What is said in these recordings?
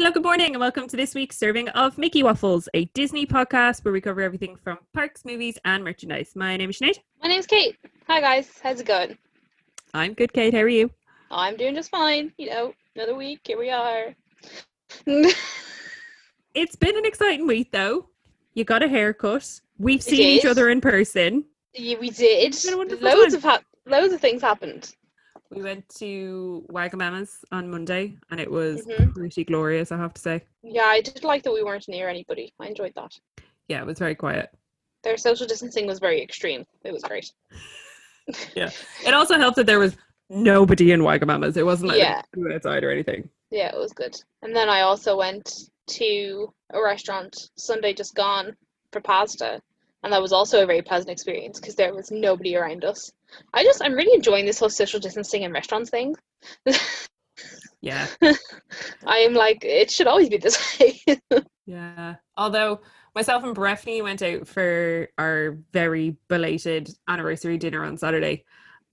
hello, good morning, and welcome to this week's serving of Mickey Waffles, a Disney podcast where we cover everything from parks, movies, and merchandise. My name is Sinead. My name's Kate. Hi guys, how's it going? I'm good, Kate. How are you? I'm doing just fine. You know, another week, here we are. It's been an exciting week, though. You got a haircut. We've seen each other in person. yeah, we did. been a wonderful Loads time. of hap- loads of things happened. We went to Wagamama's on Monday, and it was Mhm. pretty glorious, I have to say. Yeah, I did like that we weren't near anybody. I enjoyed that. Yeah, it was very quiet. Their social distancing was very extreme. It was great. Yeah. It also helped that there was nobody in Wagamama's. It wasn't like Yeah. outside or anything. Yeah, it was good. And then I also went to a restaurant Sunday just gone for pasta. And that was also a very pleasant experience because there was nobody around us. I just, I'm really enjoying this whole social distancing in restaurants thing. Yeah. I am like, it should always be this way. Yeah. Although myself and Breffney went out for our very belated anniversary dinner on Saturday.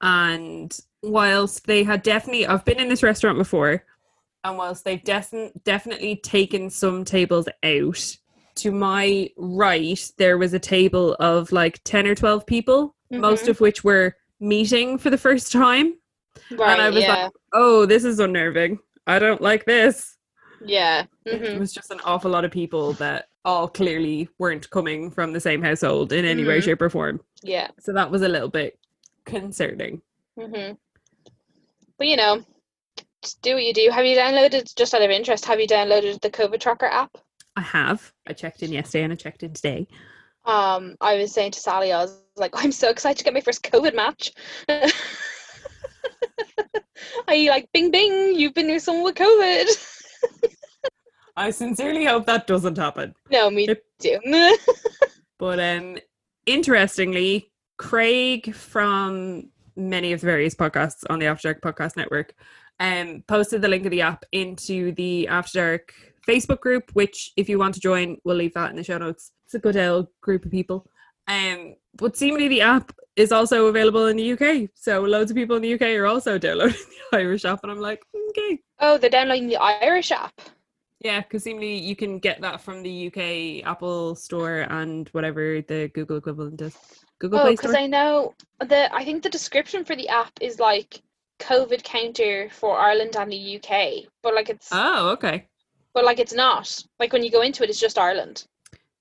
And whilst they had definitely, I've been in this restaurant before, and whilst they've defi- definitely taken some tables out, to my right, there was a table of like 10 or 12 people, most Mhm. of which were meeting for the first time. right, and I was like. Oh, this is unnerving. I don't like this. yeah. It hmm was just an awful lot of people that all clearly weren't coming from the same household in any way, Mhm. shape, or form. Yeah. So that was a little bit concerning. hmm But you know, just do what you do. Have you downloaded, just out of interest, have you downloaded the COVID tracker app? I have. I checked in yesterday and I checked in today. Um, I was saying to Sally, I was like, I'm so excited to get my first COVID match. Are you like, bing, bing, you've been with someone with COVID? I sincerely hope that doesn't happen. no, me Yep. too. But um, interestingly, Craig from many of the various podcasts on the After Dark Podcast Network um, posted the link of the app into the After Dark Facebook group, which, if you want to join, we'll leave that in the show notes. It's a good old group of people. Um, but seemingly the app is also available in the UK. So loads of people in the UK are also downloading the Irish app. And I'm like, okay. oh, they're downloading the Irish app. Yeah, because seemingly you can get that from the UK Apple Store and whatever the Google equivalent is. Google Oh, because I know the I think the description for the app is like COVID counter for Ireland and the UK, but like it's Oh, okay. But like it's not. Like when you go into it, it's just Ireland.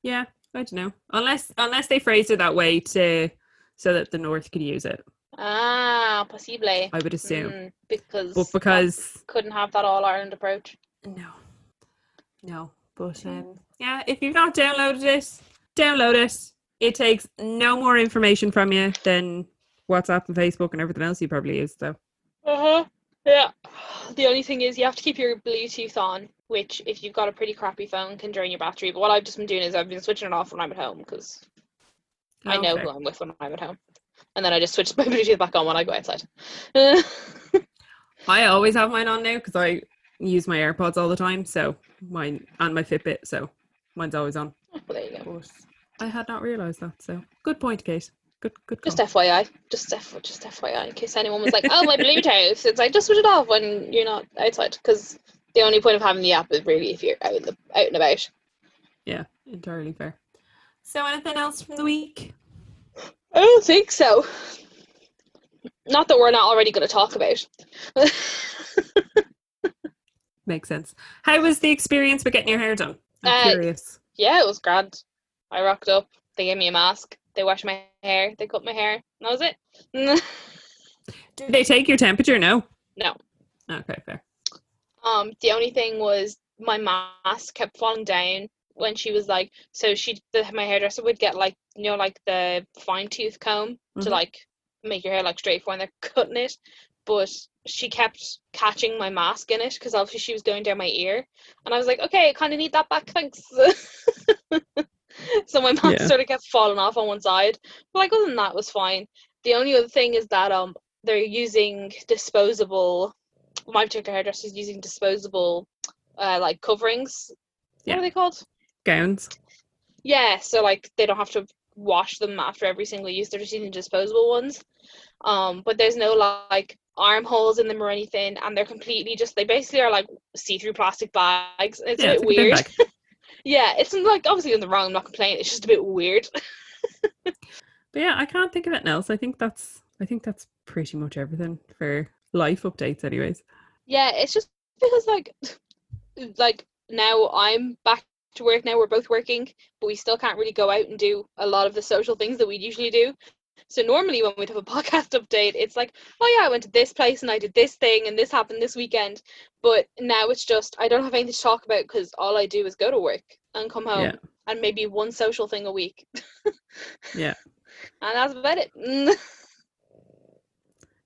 Yeah, I don't know. Unless unless they phrased it that way to so that the North could use it, Ah, possible. I would assume. Mm, because But because couldn't have that all Ireland approach. no, no. But um, yeah, if you've not downloaded it, download it. It takes no more information from you than WhatsApp and Facebook and everything else you probably use. So Uh huh. Yeah. The only thing is you have to keep your Bluetooth on, which if you've got a pretty crappy phone can drain your battery. But what I've just been doing is I've been switching it off when I'm at home because I know Okay. who I'm with when I'm at home, and then I just switch my Bluetooth back on when I go outside. I always have mine on now because I use my AirPods all the time. So mine and my Fitbit. So mine's always on. well, there you go. But I had not realised that. So good point, Kate. Good, good. Just. FYI, just F, just FYI, in case anyone was like, "Oh, my Bluetooth," it's like just switch it off when you're not outside, because the only point of having the app is really if you're out in the out and about. Yeah, entirely fair. So anything else from the week? I don't think so. Not that we're not already going to talk about. Makes sense. How was the experience with getting your hair done? I'm Uh, curious. yeah, it was grand. I rocked up. They gave me a mask. They washed my hair. They cut my hair. That was it. Did they take your temperature? No. no. Okay, fair. Um, the only thing was my mask kept falling down when she was like, so she, the, my hairdresser would get like, you know, like the fine tooth comb to Mhm. like make your hair like straight for when they're cutting it, but she kept catching my mask in it because obviously she was going down my ear, and I was like, okay, I kind of need that back, thanks. so my mask Yeah. sort of kept falling off on one side, but like other than that it was fine. The only other thing is that um they're using disposable. My particular hairdresser is using disposable, uh, like coverings. Yeah. What are they called? Gowns. Yeah, so like they don't have to wash them after every single use. They're just using disposable ones. Um, but there's no like armholes in them or anything, and they're completely just they basically are like see-through plastic bags. It's Yeah, a it's bit a weird. Yeah, it's like obviously in the wrong. I'm not complaining. It's just a bit weird. But yeah, I can't think of anything else. I think that's I think that's pretty much everything for life updates anyways. Yeah, it's just because like like now I'm back to work now, we're both working, but we still can't really go out and do a lot of the social things that we'd usually do. So normally when we'd have a podcast update, it's like, oh yeah, I went to this place and I did this thing and this happened this weekend. But now it's just I don't have anything to talk about because all I do is go to work and come home Yeah. and maybe one social thing a week. Yeah. And that's about it.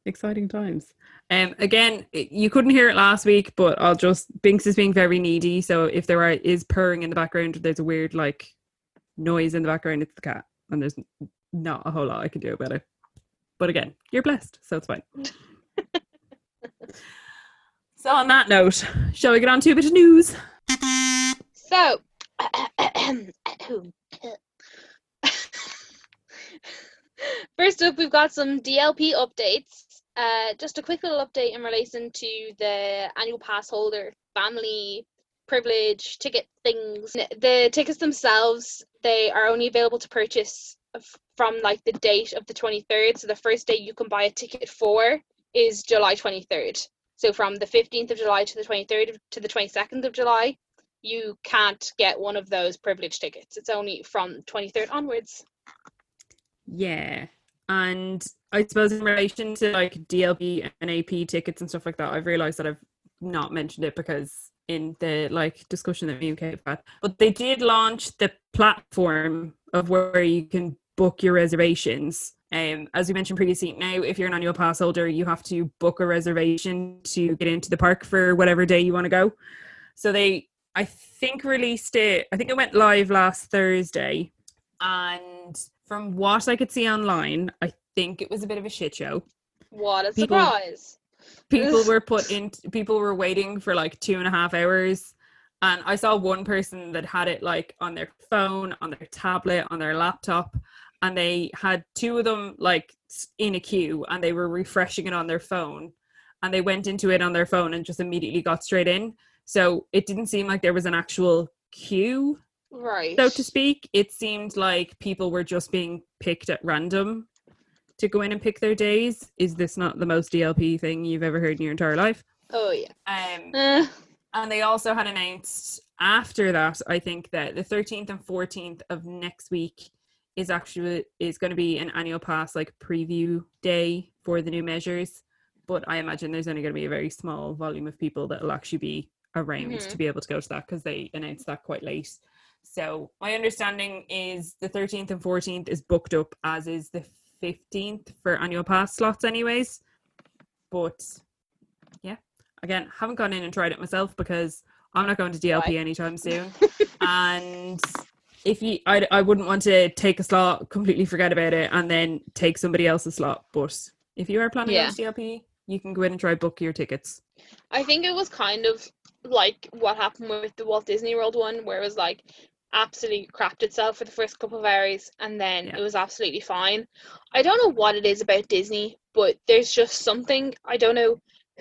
Exciting times. Um again, you couldn't hear it last week, but I'll just Binks is being very needy, so if there are, is purring in the background, there's a weird like noise in the background, it's the cat. And there's not a whole lot I can do about it. But again, you're blessed, so it's fine. so on that note, shall we get on to a bit of news? So, first up, we've got some DLP updates. Uh, just a quick little update in relation to the annual pass holder family privilege ticket things. The tickets themselves, they are only available to purchase f- from like the date of the 23rd. So the first day you can buy a ticket for is July 23rd. So from the 15th of July to the 23rd to the 22nd of July, you can't get one of those privilege tickets. It's only from 23rd onwards. Yeah. And I suppose in relation to like DLP and AP tickets and stuff like that, I've realized that I've not mentioned it because in the like discussion that me and Kate had. But they did launch the platform of where you can book your reservations. Um, as we mentioned previously, now if you're an annual pass holder, you have to book a reservation to get into the park for whatever day you want to go. So they, I think, released it. I think it went live last Thursday, and from what I could see online, I think it was a bit of a shit show. What a People- surprise! People were put in. People were waiting for like two and a half hours, and I saw one person that had it like on their phone, on their tablet, on their laptop, and they had two of them like in a queue, and they were refreshing it on their phone, and they went into it on their phone and just immediately got straight in. So it didn't seem like there was an actual queue Right. so to speak. It seemed like people were just being picked at random to go in and pick their days. Is this not the most DLP thing you've ever heard in your entire life? oh yeah. Um, Uh, and they also had announced after that, I think that the 13th and 14th of next week is actually is going to be an annual pass like preview day for the new measures. But I imagine there's only going to be a very small volume of people that will actually be around Mhm. to be able to go to that because they announced that quite late. So my understanding is the 13th and 14th is booked up, as is the 15th for annual pass slots, anyways. But yeah, again, haven't gone in and tried it myself because I'm not going to DLP anytime soon. and if you, I, I wouldn't want to take a slot, completely forget about it, and then take somebody else's slot. But if you are planning Yeah. on DLP, you can go in and try book your tickets. I think it was kind of like what happened with the Walt Disney World one, where it was like absolutely crapped itself for the first couple of hours and then Yeah. it was absolutely fine. I don't know what it is about Disney, but there's just something I don't know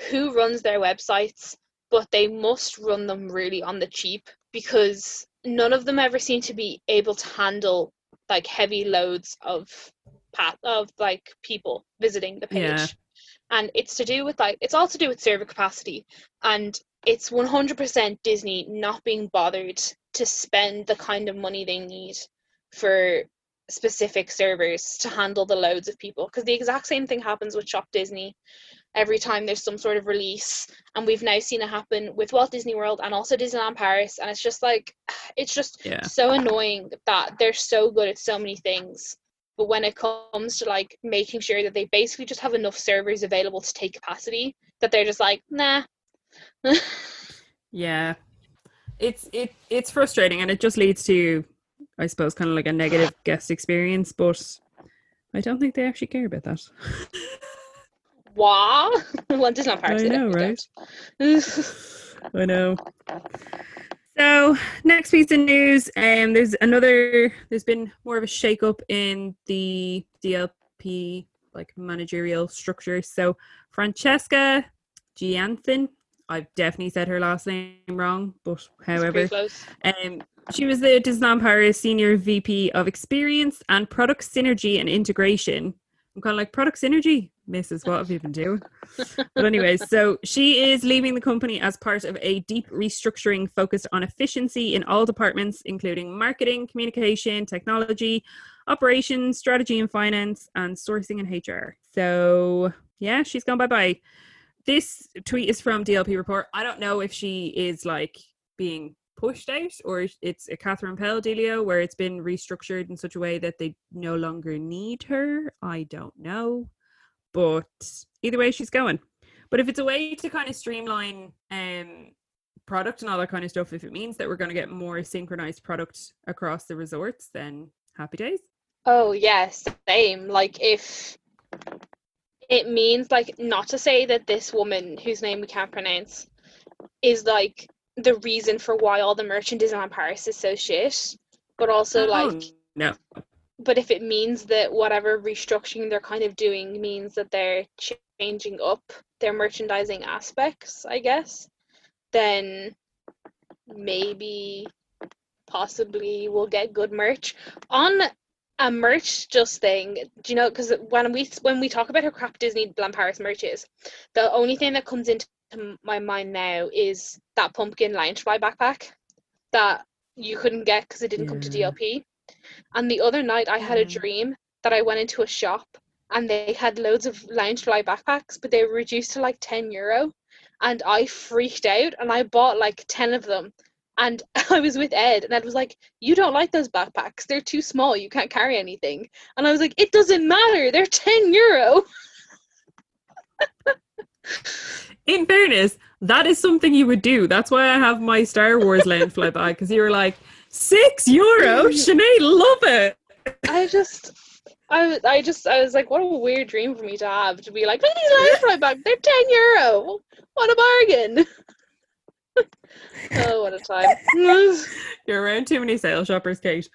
who runs their websites, but they must run them really on the cheap because none of them ever seem to be able to handle like heavy loads of path of like people visiting the page. Yeah. And it's to do with like it's all to do with server capacity and it's 100% Disney not being bothered to spend the kind of money they need for specific servers to handle the loads of people because the exact same thing happens with Shop Disney every time there's some sort of release and we've now seen it happen with Walt Disney World and also Disneyland Paris and it's just like it's just Yeah. so annoying that they're so good at so many things but when it comes to like making sure that they basically just have enough servers available to take capacity that they're just like nah Yeah. It's it it's frustrating and it just leads to I suppose kind of like a negative guest experience, but I don't think they actually care about that. Wah. well, Disneyland Paris. I they know, right? don't. I know. So next piece of news, um, there's another. There's been more of a shake-up in the DLP like managerial structure. So Francesca Gianthin, I've definitely said her last name wrong, but however, um, she was the Disneyland Paris Senior VP of Experience and Product Synergy and Integration. I'm kind of like product synergy, Mrs. What have you been doing? but anyways, so she is leaving the company as part of a deep restructuring focused on efficiency in all departments, including marketing, communication, technology, operations, strategy and finance, and sourcing and HR. So yeah, she's gone bye bye. This tweet is from DLP Report. I don't know if she is like being pushed out or it's a Catherine Powell dealio where it's been restructured in such a way that they no longer need her. I don't know. But either way, she's going. But if it's a way to kind of streamline um, product and all that kind of stuff, if it means that we're going to get more synchronized product across the resorts, then happy days. Oh yes, same. Like if it means like not to say that this woman whose name we can't pronounce is like the reason for why all the merchant Disneyland Paris is so shit, but also Oh, like no. But if it means that whatever restructuring they're kind of doing means that they're changing up their merchandising aspects, I guess, then maybe possibly we'll get good merch on a merch just thing. Do you know? Because when we when we talk about how crap Disneyland Paris merch is, the only thing that comes into my mind now is that pumpkin Loungefly backpack that you couldn't get because it didn't come to mm. DLP. And the other night I had a mm. dream that I went into a shop and they had loads of Loungefly backpacks, but they were reduced to like 10 euro. And I freaked out and I bought like 10 of them. And I was with Ed and Ed was like, You don't like those backpacks. They're too small. You can't carry anything. And I was like, It doesn't matter. They're 10 euro. In fairness, that is something you would do. That's why I have my Star Wars Loungefly bag because you were like, six euro? Sinead, love it. I just. I, I just I was like, what a weird dream for me to have to be like, look at these Loungefly bags, they're ten euro. What a bargain! oh, what a time! You're around too many sale shoppers, Kate.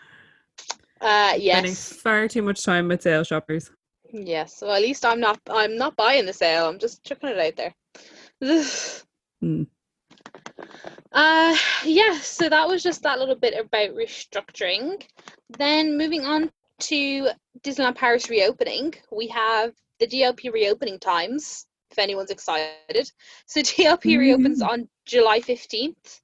Uh, Spending yes, far too much time with sale shoppers. yes. Well, at least I'm not. I'm not buying the sale. I'm just chucking it out there. Hmm. Uh, yeah. So that was just that little bit about restructuring. Then moving on to Disneyland Paris reopening, we have the DLP reopening times. If anyone's excited, so DLP reopens on July fifteenth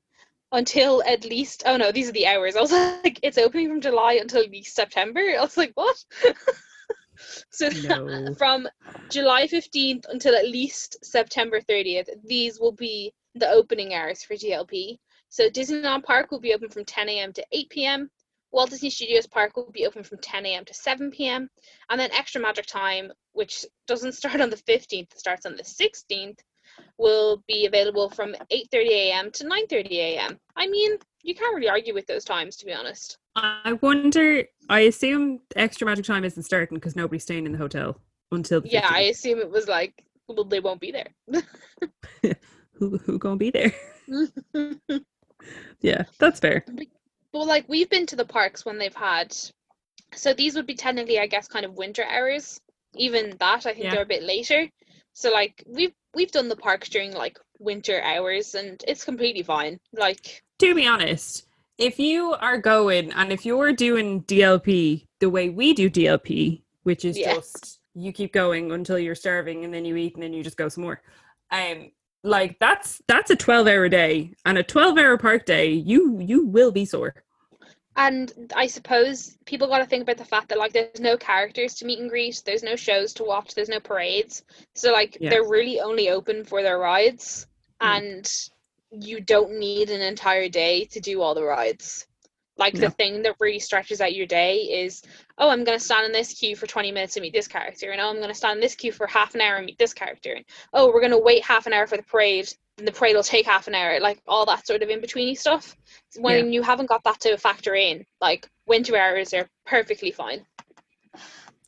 until at least. Oh no, these are the hours. I was like, it's opening from July until at least September. I was like, what? so No. from July 15th until at least September 30th, these will be the opening hours for DLP. So Disneyland Park will be open from 10 a.m. to 8 p.m. Walt Disney Studios Park will be open from 10 a.m. to 7 p.m. And then Extra Magic Time, which doesn't start on the 15th, starts on the 16th, will be available from 8:30 a.m. to 9:30 a.m. I mean, you can't really argue with those times, to be honest. I wonder, I assume extra magic time isn't starting because nobody's staying in the hotel until the Yeah, I assume it was like, well, they won't be there. Who, who gonna be there? Yeah, that's fair. Well, like we've been to the parks when they've had, so these would be technically, I guess, kind of winter hours. Even that, I think Yeah. they're a bit later. So like we've we've done the parks during like winter hours, and it's completely fine. Like to be honest, if you are going and if you're doing DLP the way we do DLP, which is Yeah. just you keep going until you're starving and then you eat and then you just go some more. Um like that's that's a 12 hour day and a 12 hour park day you you will be sore. And I suppose people got to think about the fact that like there's no characters to meet and greet, there's no shows to watch, there's no parades. So like Yeah. they're really only open for their rides, Mm. and you don't need an entire day to do all the rides. Like No. the thing that really stretches out your day is, oh, I'm gonna stand in this queue for 20 minutes to meet this character, and oh, I'm gonna stand in this queue for half an hour and meet this character, and oh, we're gonna wait half an hour for the parade, and the parade will take half an hour, like all that sort of in betweeny stuff when you haven't got that to factor in, like winter hours are perfectly fine,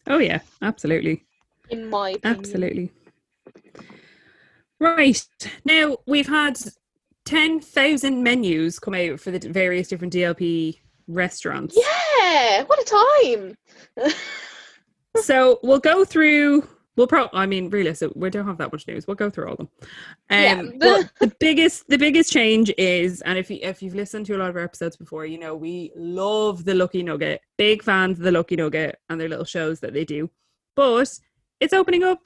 Oh yeah, absolutely. in my opinion. Absolutely. Right. Now we've had ten thousand menus come out for the various different DLP restaurants. Yeah, what a time. so we'll go through. We'll pro. I mean, really, so we don't have that much news. We'll go through all of them. Yeah. Um, but the biggest, the biggest change is, and if you if you've listened to a lot of our episodes before, you know we love the Lucky Nugget. Big fans of the Lucky Nugget and their little shows that they do. But it's opening up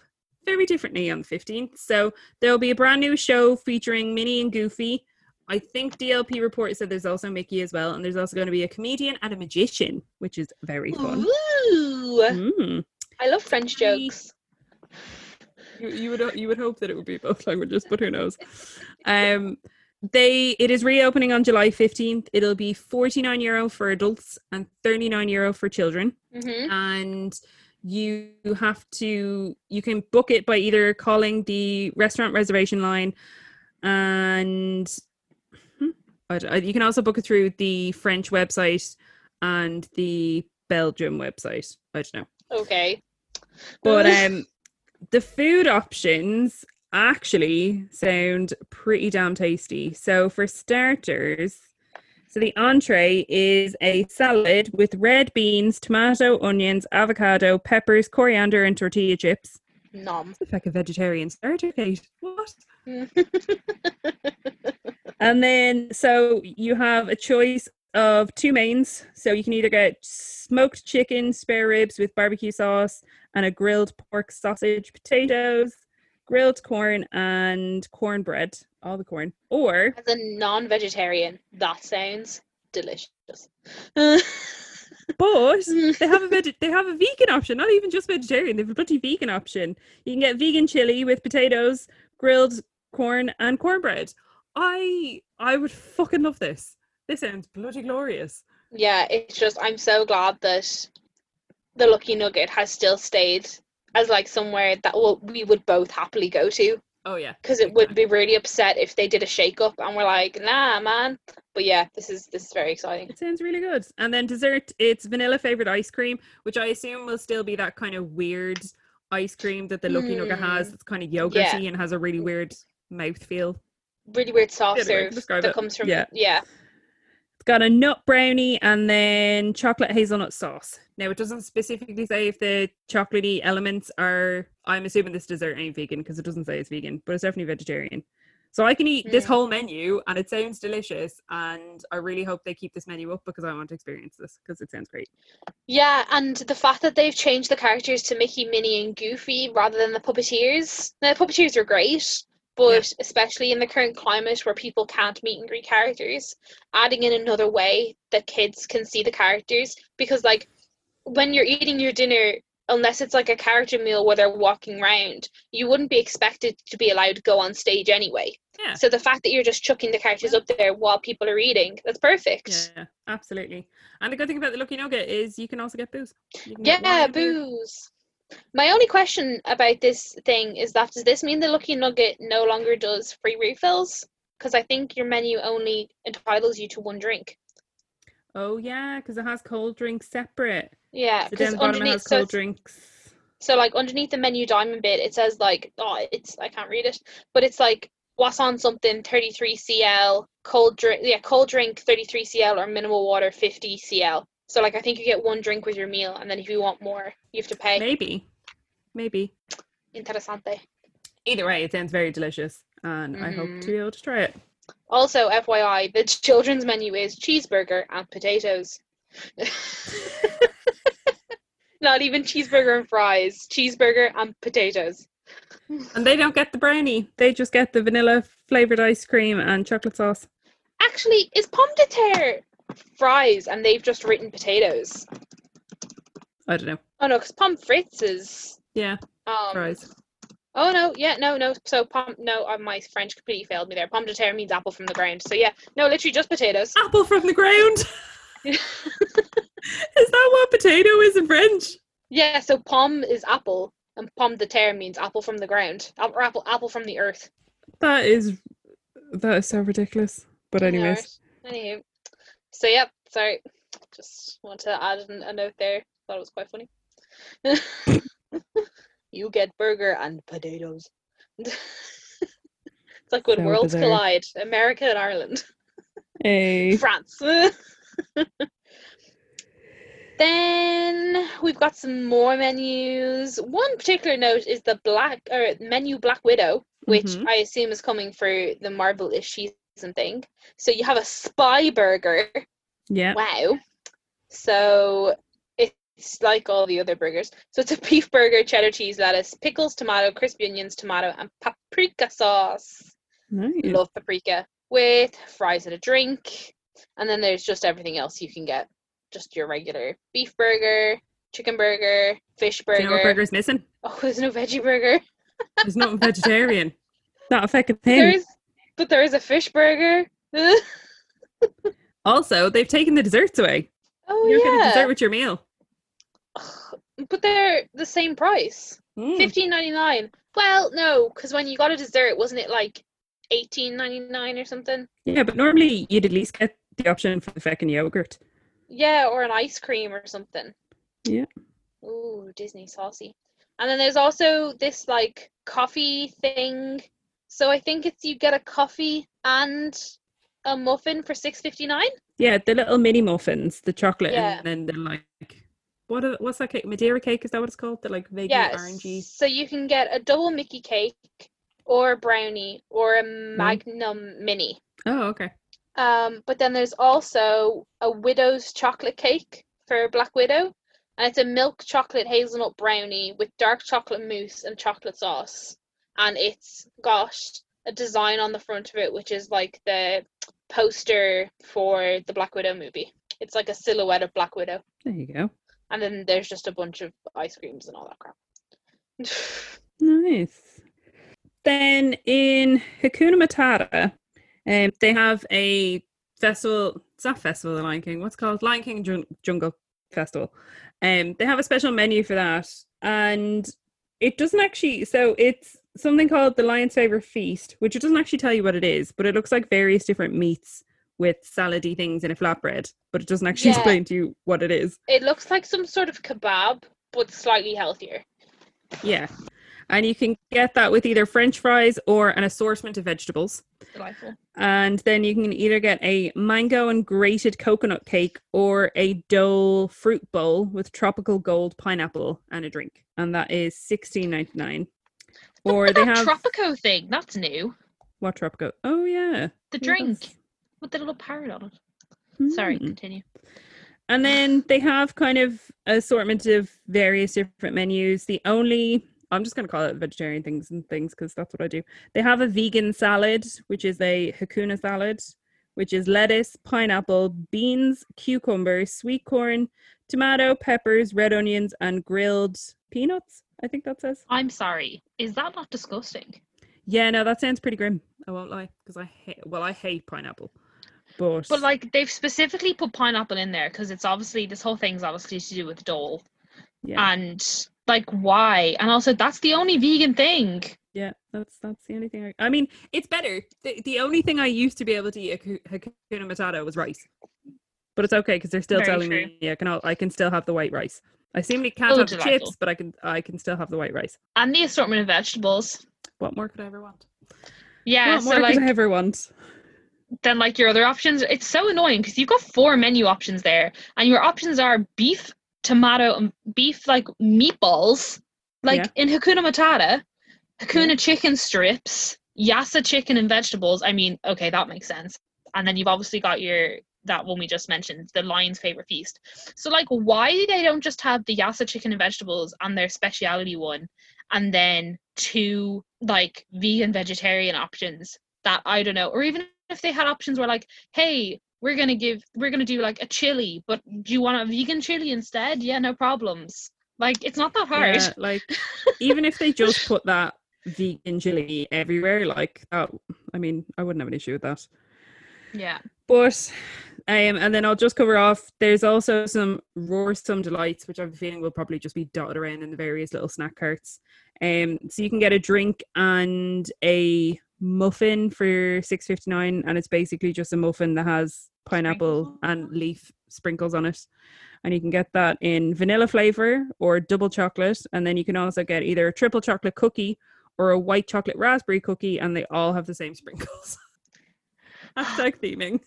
very differently on the fifteenth. So there'll be a brand new show featuring Minnie and Goofy. I think DLP report said there's also Mickey as well, and there's also going to be a comedian and a magician, which is very fun. Ooh, Mm. I love French jokes. You, you would you would hope that it would be both languages, but who knows? Um, they it is reopening on July fifteenth. It'll be forty nine euro for adults and thirty nine euro for children, hmm and you have to you can book it by either calling the restaurant reservation line, and hmm, I- you can also book it through the French website and the Belgium website. I don't know. Okay. But um the food options actually sound pretty damn tasty. So for starters, so the entree is a salad with red beans, tomato, onions, avocado, peppers, coriander, and tortilla chips. Nom. It's like a vegetarian starter, Kate. What? And then, so you have a choice of two mains. So you can either get smoked chicken, spare ribs with barbecue sauce, and a grilled pork sausage, potatoes, grilled corn, and cornbread. All the corn. Or As a non-vegetarian, that sounds delicious. but they have a veg- they have a vegan option, not even just vegetarian. They have a bloody vegan option. You can get vegan chili with potatoes, grilled corn, and cornbread. I I would fucking love this. This sounds bloody glorious. yeah, it's just I'm so glad that the Lucky Nugget has still stayed as like somewhere that well, we would both happily go to Oh yeah, because it would be really upset if they did a shake up and we're like, nah, man. But yeah, this is this is very exciting. It sounds really good. And then dessert, it's vanilla flavored ice cream, which I assume will still be that kind of weird ice cream that the Lucky Nugget has. Mm. It's kind of yogurty and has a really weird mouth feel. Really weird soft serve that it. comes from Yeah. yeah. Got a nut brownie and then chocolate hazelnut sauce. Now it doesn't specifically say if the chocolatey elements are. I'm assuming this dessert ain't vegan because it doesn't say it's vegan, but it's definitely vegetarian. So I can eat this Mm. whole menu and it sounds delicious. And I really hope they keep this menu up because I want to experience this because it sounds great. Yeah, and the fact that they've changed the characters to Mickey, Minnie, and Goofy rather than the puppeteers. Now, the puppeteers are great, but especially in the current climate where people can't meet and greet characters, adding in another way that kids can see the characters. Because, like, when you're eating your dinner, unless it's like a character meal where they're walking around, you wouldn't be expected to be allowed to go on stage anyway. Yeah. So the fact that you're just chucking the characters up there while people are eating, that's perfect. Yeah, absolutely. And the good thing about the Lucky Nugget is you can also get booze. Can Yeah, booze. My only question about this thing is that does this mean the Lucky Nugget no longer does free refills? Because I think your menu only entitles you to one drink. Oh yeah, because it has cold drinks separate. Yeah, because down the bottom it underneath, so, cold drinks. so like underneath the menu diamond bit, it says like, oh, it's I can't read it, but it's like what's on something 33 cl, cold drink, yeah, cold drink 33 cl or minimal water 50 cl. So like I think you get one drink with your meal, and then if you want more, you have to pay. Maybe, maybe. Interessante. Either way, it sounds very delicious, and I hope to mm-hmm. be able to try it. Also, FYI, the children's menu is cheeseburger and potatoes. Not even cheeseburger and fries, cheeseburger and potatoes. And they don't get the brownie; they just get the vanilla flavored ice cream and chocolate sauce. Actually, is pomme de terre fries and they've just written potatoes? I don't know. Oh no, because pomme frites is Yeah, um. fries. Oh no, yeah, no, no. So pom, no, uh, my French completely failed me there. Pomme de terre means apple from the ground. So yeah, no, literally just potatoes. Apple from the ground. is that what potato is in French? Yeah, so pomme is apple, and pomme de terre means apple from the ground, or apple, apple from the earth. That is that is so ridiculous. But anyways, Anywho, so yep, sorry, just want to add an- a note there. Thought it was quite funny. you get burger and potatoes. It's like when So worlds bizarre. collide, America and Ireland. Hey. France. then we've got some more menus. One particular note is the black or menu Black Widow, which Mhm. I assume is coming for the Marvel-ish season thing. So you have a spy burger. Yeah. Wow. So it's like all the other burgers. So it's a beef burger, cheddar cheese, lettuce, pickles, tomato, crispy onions, tomato, and paprika sauce Nice. love paprika with fries and a drink and then there's just everything else you can get just your regular beef burger chicken burger fish burger you know burger's missing? oh there's no veggie burger There's nothing vegetarian. Not a fucking thing. there's but there is a fish burger Also, they've taken the desserts away. Oh, You don't get a yeah dessert with your meal. but they're the same price Mm. Fifteen ninety nine. well no because when you got a dessert wasn't it like eighteen ninety nine or something Yeah, but normally you'd at least get the option for the feckin' yogurt. Yeah, or an ice cream or something. Yeah. Ooh, Disney saucy. And then there's also this like coffee thing. So I think it's you get a coffee and a muffin for six fifty nine. Yeah, the little mini muffins, the chocolate, Yeah. and then the like. What? Are, what's that cake? Madeira cake? Is that what it's called? The like vaguely Yes. orangey. So you can get a double Mickey cake or a brownie or a Magnum mini. Oh, okay. Um, but then there's also a widow's chocolate cake for Black Widow, and it's a milk chocolate hazelnut brownie with dark chocolate mousse and chocolate sauce, and it's got a design on the front of it which is like the poster for the Black Widow movie. It's like a silhouette of Black Widow, There you go. and then there's just a bunch of ice creams and all that crap. Nice. Then in Hakuna Matata, um, they have a festival. It's not festival of Lion King. What's called Lion King Jun- Jungle Festival. Um, they have a special menu for that, and it doesn't actually. So it's something called the Lion's Favorite Feast, which it doesn't actually tell you what it is, but it looks like various different meats with salady things in a flatbread, but it doesn't actually Yeah. explain to you what it is. it looks like some sort of kebab, but slightly healthier. Yeah. And you can get that with either French fries or an assortment of vegetables. Delightful. And then you can either get a mango and grated coconut cake or a dole fruit bowl with tropical gold pineapple and a drink. And that is sixteen ninety nine. Or they have Tropico thing, that's new. what Tropico? Oh yeah. The Yeah, drink that's- with the little parrot on it. Sorry, Hmm. continue. And then they have kind of assortment of various different menus. The only I'm just going to call it vegetarian things and things because that's what I do. They have a vegan salad, which is a hakuna salad, which is lettuce, pineapple, beans, cucumber, sweet corn, tomato, peppers, red onions, and grilled peanuts. I think that says. I'm sorry. Is that not disgusting? Yeah, no, that sounds pretty grim. I won't lie because I hate. Well, I hate pineapple, but But like they've specifically put pineapple in there because it's obviously this whole thing's obviously to do with dole. yeah, And like why? And also that's the only vegan thing. Yeah, that's that's the only thing. I, I mean, it's better. The, the only thing I used to be able to eat at Haku- Hakuna Matata was rice, but it's okay because they're still Very telling true. me I can al- I can still have the white rice. I seemingly can't Oh, have the delightful. chips, but I can I can still have the white rice. And the assortment of vegetables. What more could I ever want? Yeah, what so more like could I ever want? then like your other options, it's so annoying because you've got four menu options there, and your options are beef, tomato, and beef like meatballs, like Yeah. in Hakuna Matata, Hakuna chicken strips, Yassa chicken and vegetables. I mean, okay, that makes sense. And then you've obviously got your that one we just mentioned, the lion's favorite feast. So like, why they don't just have the Yassa chicken and vegetables and their speciality one, and then two like vegan vegetarian options that I don't know, or even if they had options where like, hey, we're gonna give, we're gonna do like a chili, but do you want a vegan chili instead? Yeah, no problems. Like, it's not that hard. Yeah, like even if they just put that vegan chili everywhere, like that, I mean, I wouldn't have an issue with that. Yeah. But um, and then I'll just cover off. There's also some Roarsome delights, which I'm feeling will probably just be dotted around in the various little snack carts. Um, so you can get a drink and a muffin for six fifty nine, and it's basically just a muffin that has pineapple and leaf sprinkles on it. And you can get that in vanilla flavor or double chocolate, and then you can also get either a triple chocolate cookie or a white chocolate raspberry cookie, and they all have the same sprinkles. Hashtag theming.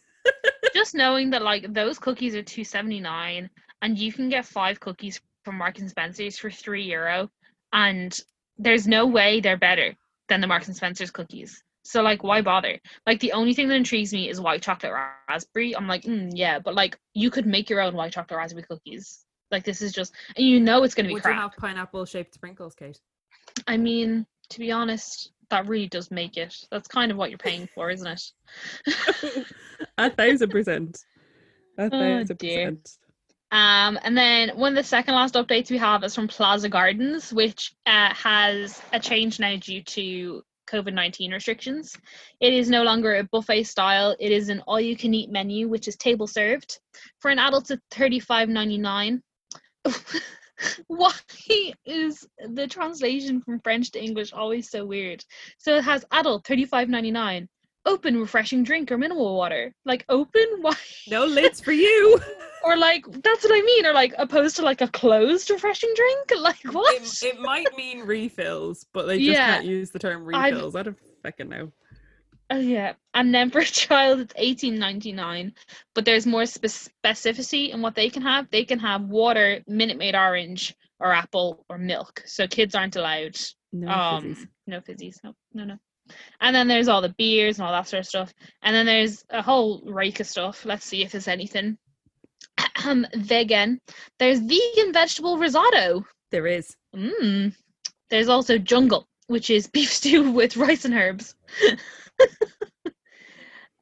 Just knowing that like those cookies are two seventy nine, and you can get five cookies from Marks and Spencers for three euro, and there's no way they're better than the Marks and Spencers cookies. So like, why bother? Like the only thing that intrigues me is white chocolate raspberry. I'm like, mm, yeah, but like you could make your own white chocolate raspberry cookies. Like this is just, and you know it's gonna be Would crap. you have pineapple shaped sprinkles, Kate? I mean, to be honest, that really does make it. That's kind of what you're paying for, isn't it? a thousand percent. A Oh, thousand dear. percent. Um, and then one of the second last updates we have is from Plaza Gardens, which uh, has a change now due to COVID 19 restrictions. It is no longer a buffet style, it is an all you can eat menu, which is table served. For an adult, it's $35.99. Why is the translation from French to English always so weird? So it has adult $35.99, open refreshing drink or mineral water. Like, open? Why? No lids for you. or like that's what I mean, or like opposed to like a closed refreshing drink. Like what? it, it might mean refills, but they just Yeah. can't use the term I've- refills. I don't fucking know. Oh yeah, and then for a child it's eighteen ninety nine, but there's more spe- specificity in what they can have. They can have water, Minute Maid orange, or apple, or milk. So kids aren't allowed. No um, fizzies. no fizzies. No, no, no. And then there's all the beers and all that sort of stuff. And then there's a whole rake of stuff. Let's see if there's anything. Um, vegan. There's vegan vegetable risotto. There is. Mm. There's also jungle, which is beef stew with rice and herbs.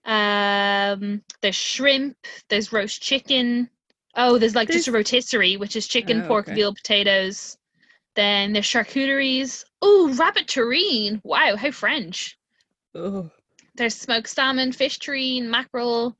um, there's shrimp. There's roast chicken. Oh, there's like just a rotisserie, which is chicken, Oh, pork, okay. veal, potatoes. Then there's charcuteries. Oh, rabbit terrine. Wow, how French. Oh, There's smoked salmon, fish terrine, mackerel.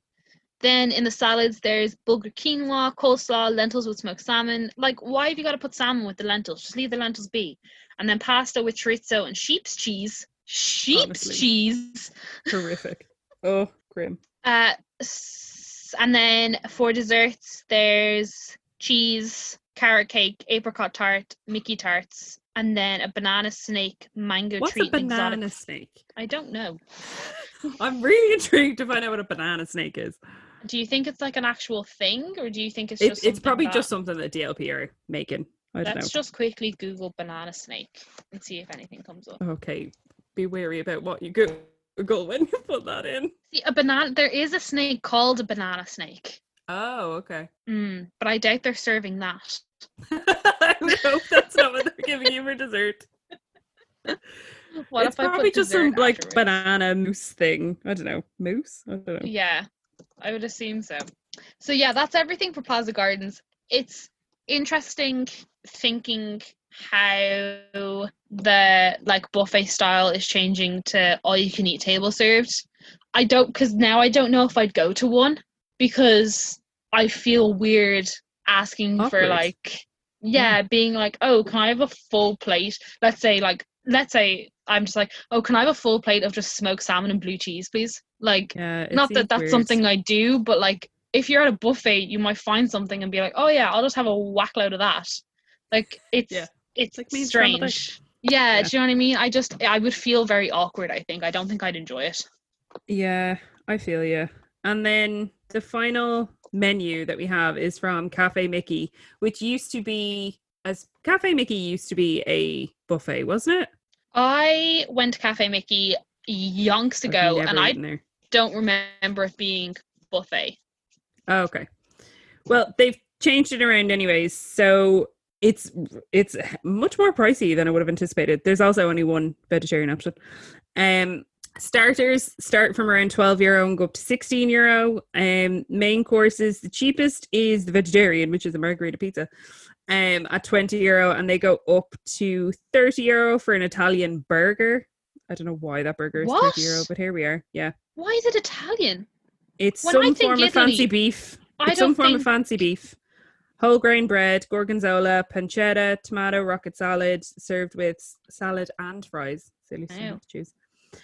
Then in the salads, there's bulgur quinoa, coleslaw, lentils with smoked salmon. Like, why have you got to put salmon with the lentils? Just leave the lentils be. And then pasta with chorizo and sheep's cheese. Sheep's Honestly. cheese. Terrific. Oh, grim. Uh, and then for desserts, there's cheese, carrot cake, apricot tart, Mickey tarts, and then a banana snake mango What's a treat and banana exotic. snake? I don't know. I'm really intrigued to find out what a banana snake is. Do you think it's like an actual thing, or do you think it's It, just it's probably that- just something that DLP are making. I don't Let's know. just quickly Google banana snake and see if anything comes up. Okay, be wary about what you Google when you put that in. See, a banana. There is a snake called a banana snake. Oh, okay. Mm, but I doubt they're serving that. I hope that's not what they're giving you for dessert. What it's probably just some like afterwards? banana mousse thing. I don't know. Mousse? I don't know. Yeah, I would assume so. So yeah, that's everything for Plaza Gardens. It's interesting thinking how the like buffet style is changing to all you can eat table served. I don't because now I don't know if I'd go to one because I feel weird asking for like yeah, mm. being like, oh, can I have a full plate? Let's say like let's say I'm just like, oh, can I have a full plate of just smoked salmon and blue cheese, please? Like Yeah. not that that's weird. something I do, but like if you're at a buffet, you might find something and be like, "Oh yeah, I'll just have a whack load of that." Like it's Yeah. it's like me and strange. Yeah, Yeah. do you know what I mean? I just I would feel very awkward. I think I don't think I'd enjoy it. Yeah, I feel you. And then the final menu that we have is from Cafe Mickey, which used to be as Cafe Mickey used to be a buffet, wasn't it? I went to Cafe Mickey yonks ago, and I there. don't remember it being buffet. Oh, okay. Well, they've changed it around anyways, so it's it's much more pricey than I would have anticipated. There's also only one vegetarian option. Um starters start from around 12 euro and go up to 16 euro. Um main courses, the cheapest is the vegetarian, which is a margarita pizza. Um at 20 euro and they go up to 30 euro for an Italian burger. I don't know why that burger is 30 euro, but here we are. Yeah. Why is it Italian? It's When some form of fancy Italy, beef. I It's some don't form think of fancy beef. Whole grain bread, gorgonzola, pancetta, tomato, rocket salad, served with salad and fries. Silly much to choose.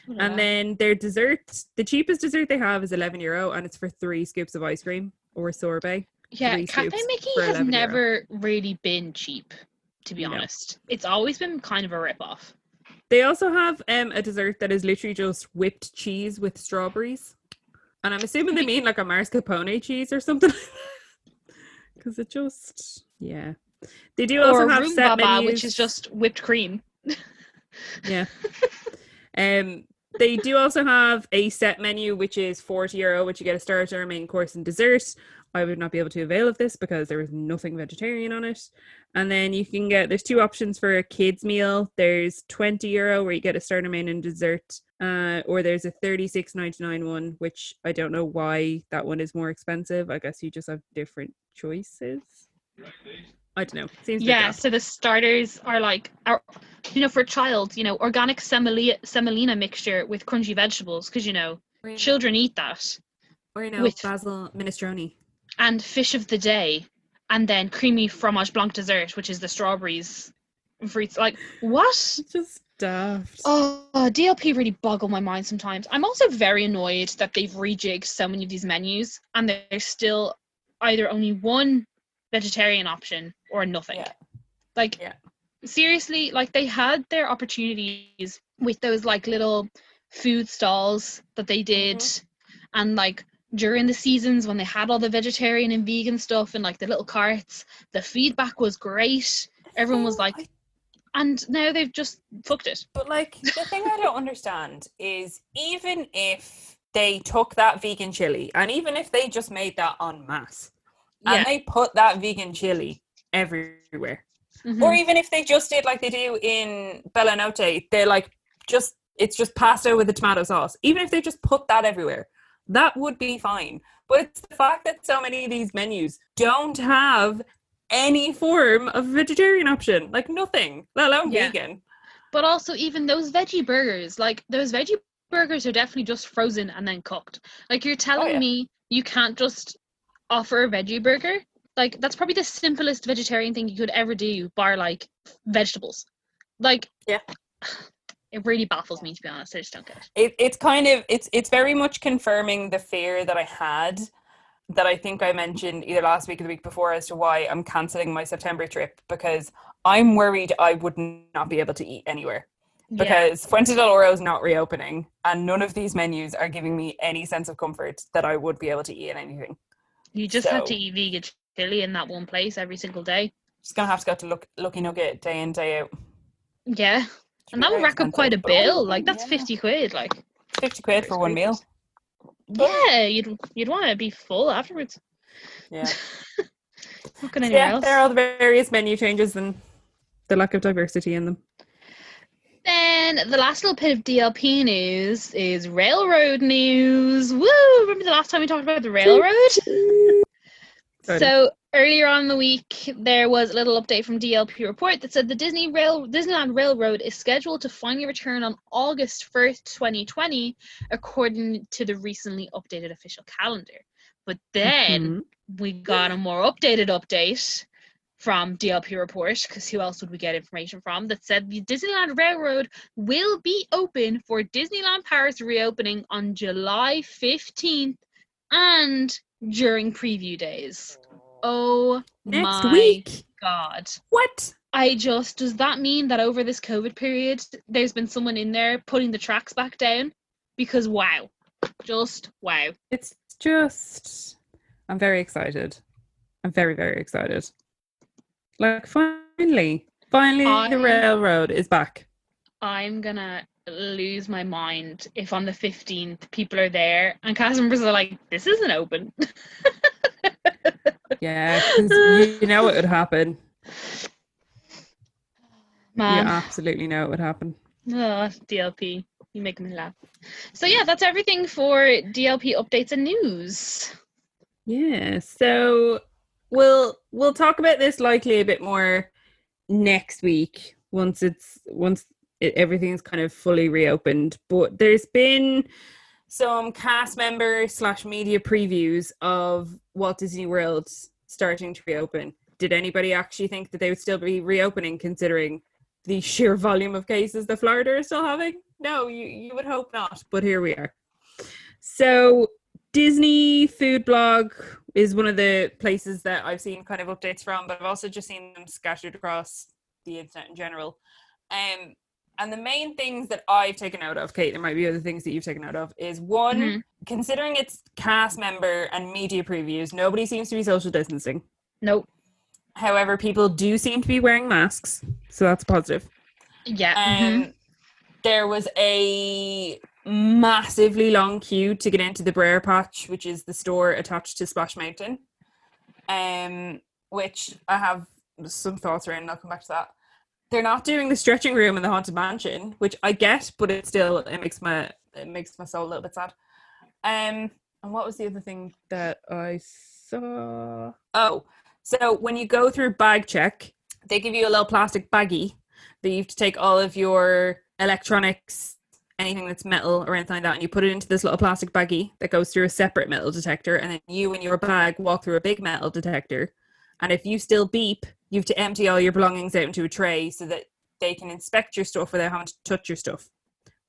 Look at And then their dessert, the cheapest dessert they have is 11 euro and it's for three scoops of ice cream or sorbet. Yeah, Cafe Mickey has 11 euro. never really been cheap, to be No. honest. It's always been kind of a rip off. They also have um, a dessert that is literally just whipped cheese with strawberries. And I'm assuming they mean like a mascarpone cheese or something. Because it just, yeah. They do also or have set rhubarb, menus. which is just whipped cream. yeah. um, they do also have a set menu, which is 40 euro, which you get a starter, main course, and dessert. I would not be able to avail of this because there is nothing vegetarian on it. And then you can get there's two options for a kids meal. There's 20 euro where you get a starter, main, and dessert. Uh, or there's a 36.99 one, which I don't know why that one is more expensive. I guess you just have different choices. I don't know. Seems Yeah, so the starters are like, are, you know, for a child, you know, organic semolina, semolina mixture with crunchy vegetables, because, you know, children eat that. or you know with- basil minestrone. And fish of the day, and then creamy fromage blanc dessert, which is the strawberries and fruits. Like, what? Just daft. Oh, DLP really boggle my mind sometimes. I'm also very annoyed that they've rejigged so many of these menus and there's still either only one vegetarian option or nothing. Yeah. Like Yeah. seriously, like they had their opportunities with those like little food stalls that they did mm-hmm. and like during the seasons when they had all the vegetarian and vegan stuff and like the little carts, the feedback was great. Everyone was like, I- and now they've just fucked it. But like the thing I don't understand is even if they took that vegan chili and even if they just made that en masse Yeah. and they put that vegan chili everywhere, Mhm. or even if they just did like they do in Bella Notte, they're like just it's just pasta with a tomato sauce. Even if they just put that everywhere, that would be fine. But it's the fact that so many of these menus don't have any form of vegetarian option, like nothing, let alone Yeah. vegan. But also, even those veggie burgers, like those veggie burgers are definitely just frozen and then cooked. Like you're telling yeah. me you can't just offer a veggie burger? Like that's probably the simplest vegetarian thing you could ever do, bar like vegetables. Like, Yeah. it really baffles me to be honest. I just don't get it. it, it's kind of it's it's very much confirming the fear that I had that I think I mentioned either last week or the week before as to why I'm cancelling my September trip because I'm worried I would not be able to eat anywhere Yeah. because Fuente del Oro is not reopening and none of these menus are giving me any sense of comfort that I would be able to eat anything. You just have to eat vegan chili in that one place every single day. Just gonna have to go to look Lucky Nugget day in day out. Yeah. It's And that would rack up quite a but bill. oh, Like that's yeah. 50 quid. Like fifty quid for one meal. yeah, you'd you'd want to be full afterwards. Yeah, Not going anywhere Yeah, else. there are all the various menu changes and the lack of diversity in them. Then the last little bit of DLP news is railroad news. Woo! Remember the last time we talked about the railroad? So earlier on in the week, there was a little update from DLP report that said the Disney Rail Disneyland Railroad is scheduled to finally return on August first, 2020, according to the recently updated official calendar. But then Mhm. we got a more updated update from DLP report because who else would we get information from that said the Disneyland Railroad will be open for Disneyland Paris reopening on July 15th and during preview days. Oh Next my week. god. What? I just does that mean that over this COVID period there's been someone in there putting the tracks back down? Because wow. Just wow. It's just. I'm very excited. I'm very, very excited. Like, finally, finally, the railroad is back. I'm gonna lose my mind if on the 15th people are there and cast members are like, this isn't open. yeah, you, you know it would happen. Man, You absolutely know it would happen. oh, DLP, you make me laugh. So yeah, that's everything for DLP updates and news. Yeah, so we'll we'll talk about this likely a bit more next week once it's once it, everything's kind of fully reopened. But there's been some cast member slash media previews of Walt Disney World starting to reopen. Did anybody actually think that they would still be reopening considering the sheer volume of cases that Florida is still having? No, you, you would hope not, but here we are. So Disney Food Blog is one of the places that I've seen kind of updates from, but I've also just seen them scattered across the internet in general. Um, And the main things that I've taken out of, Kate, there might be other things that you've taken out of, is one, Mhm. considering it's cast member and media previews, nobody seems to be social distancing. Nope. However, people do seem to be wearing masks, so that's positive. Yeah. Um, mhm. There was a massively long queue to get into the Brer Patch, which is the store attached to Splash Mountain, um, which I have some thoughts around, and I'll come back to that. They're not doing the stretching room in the Haunted Mansion, which I get, but it still it makes my it makes my soul a little bit sad. Um, and what was the other thing that I saw? Oh, so when you go through bag check, they give you a little plastic baggie that you have to take all of your electronics, anything that's metal or anything like that, and you put it into this little plastic baggie that goes through a separate metal detector, and then you and your bag walk through a big metal detector. And if you still beep, you have to empty all your belongings out into a tray so that they can inspect your stuff without having to touch your stuff.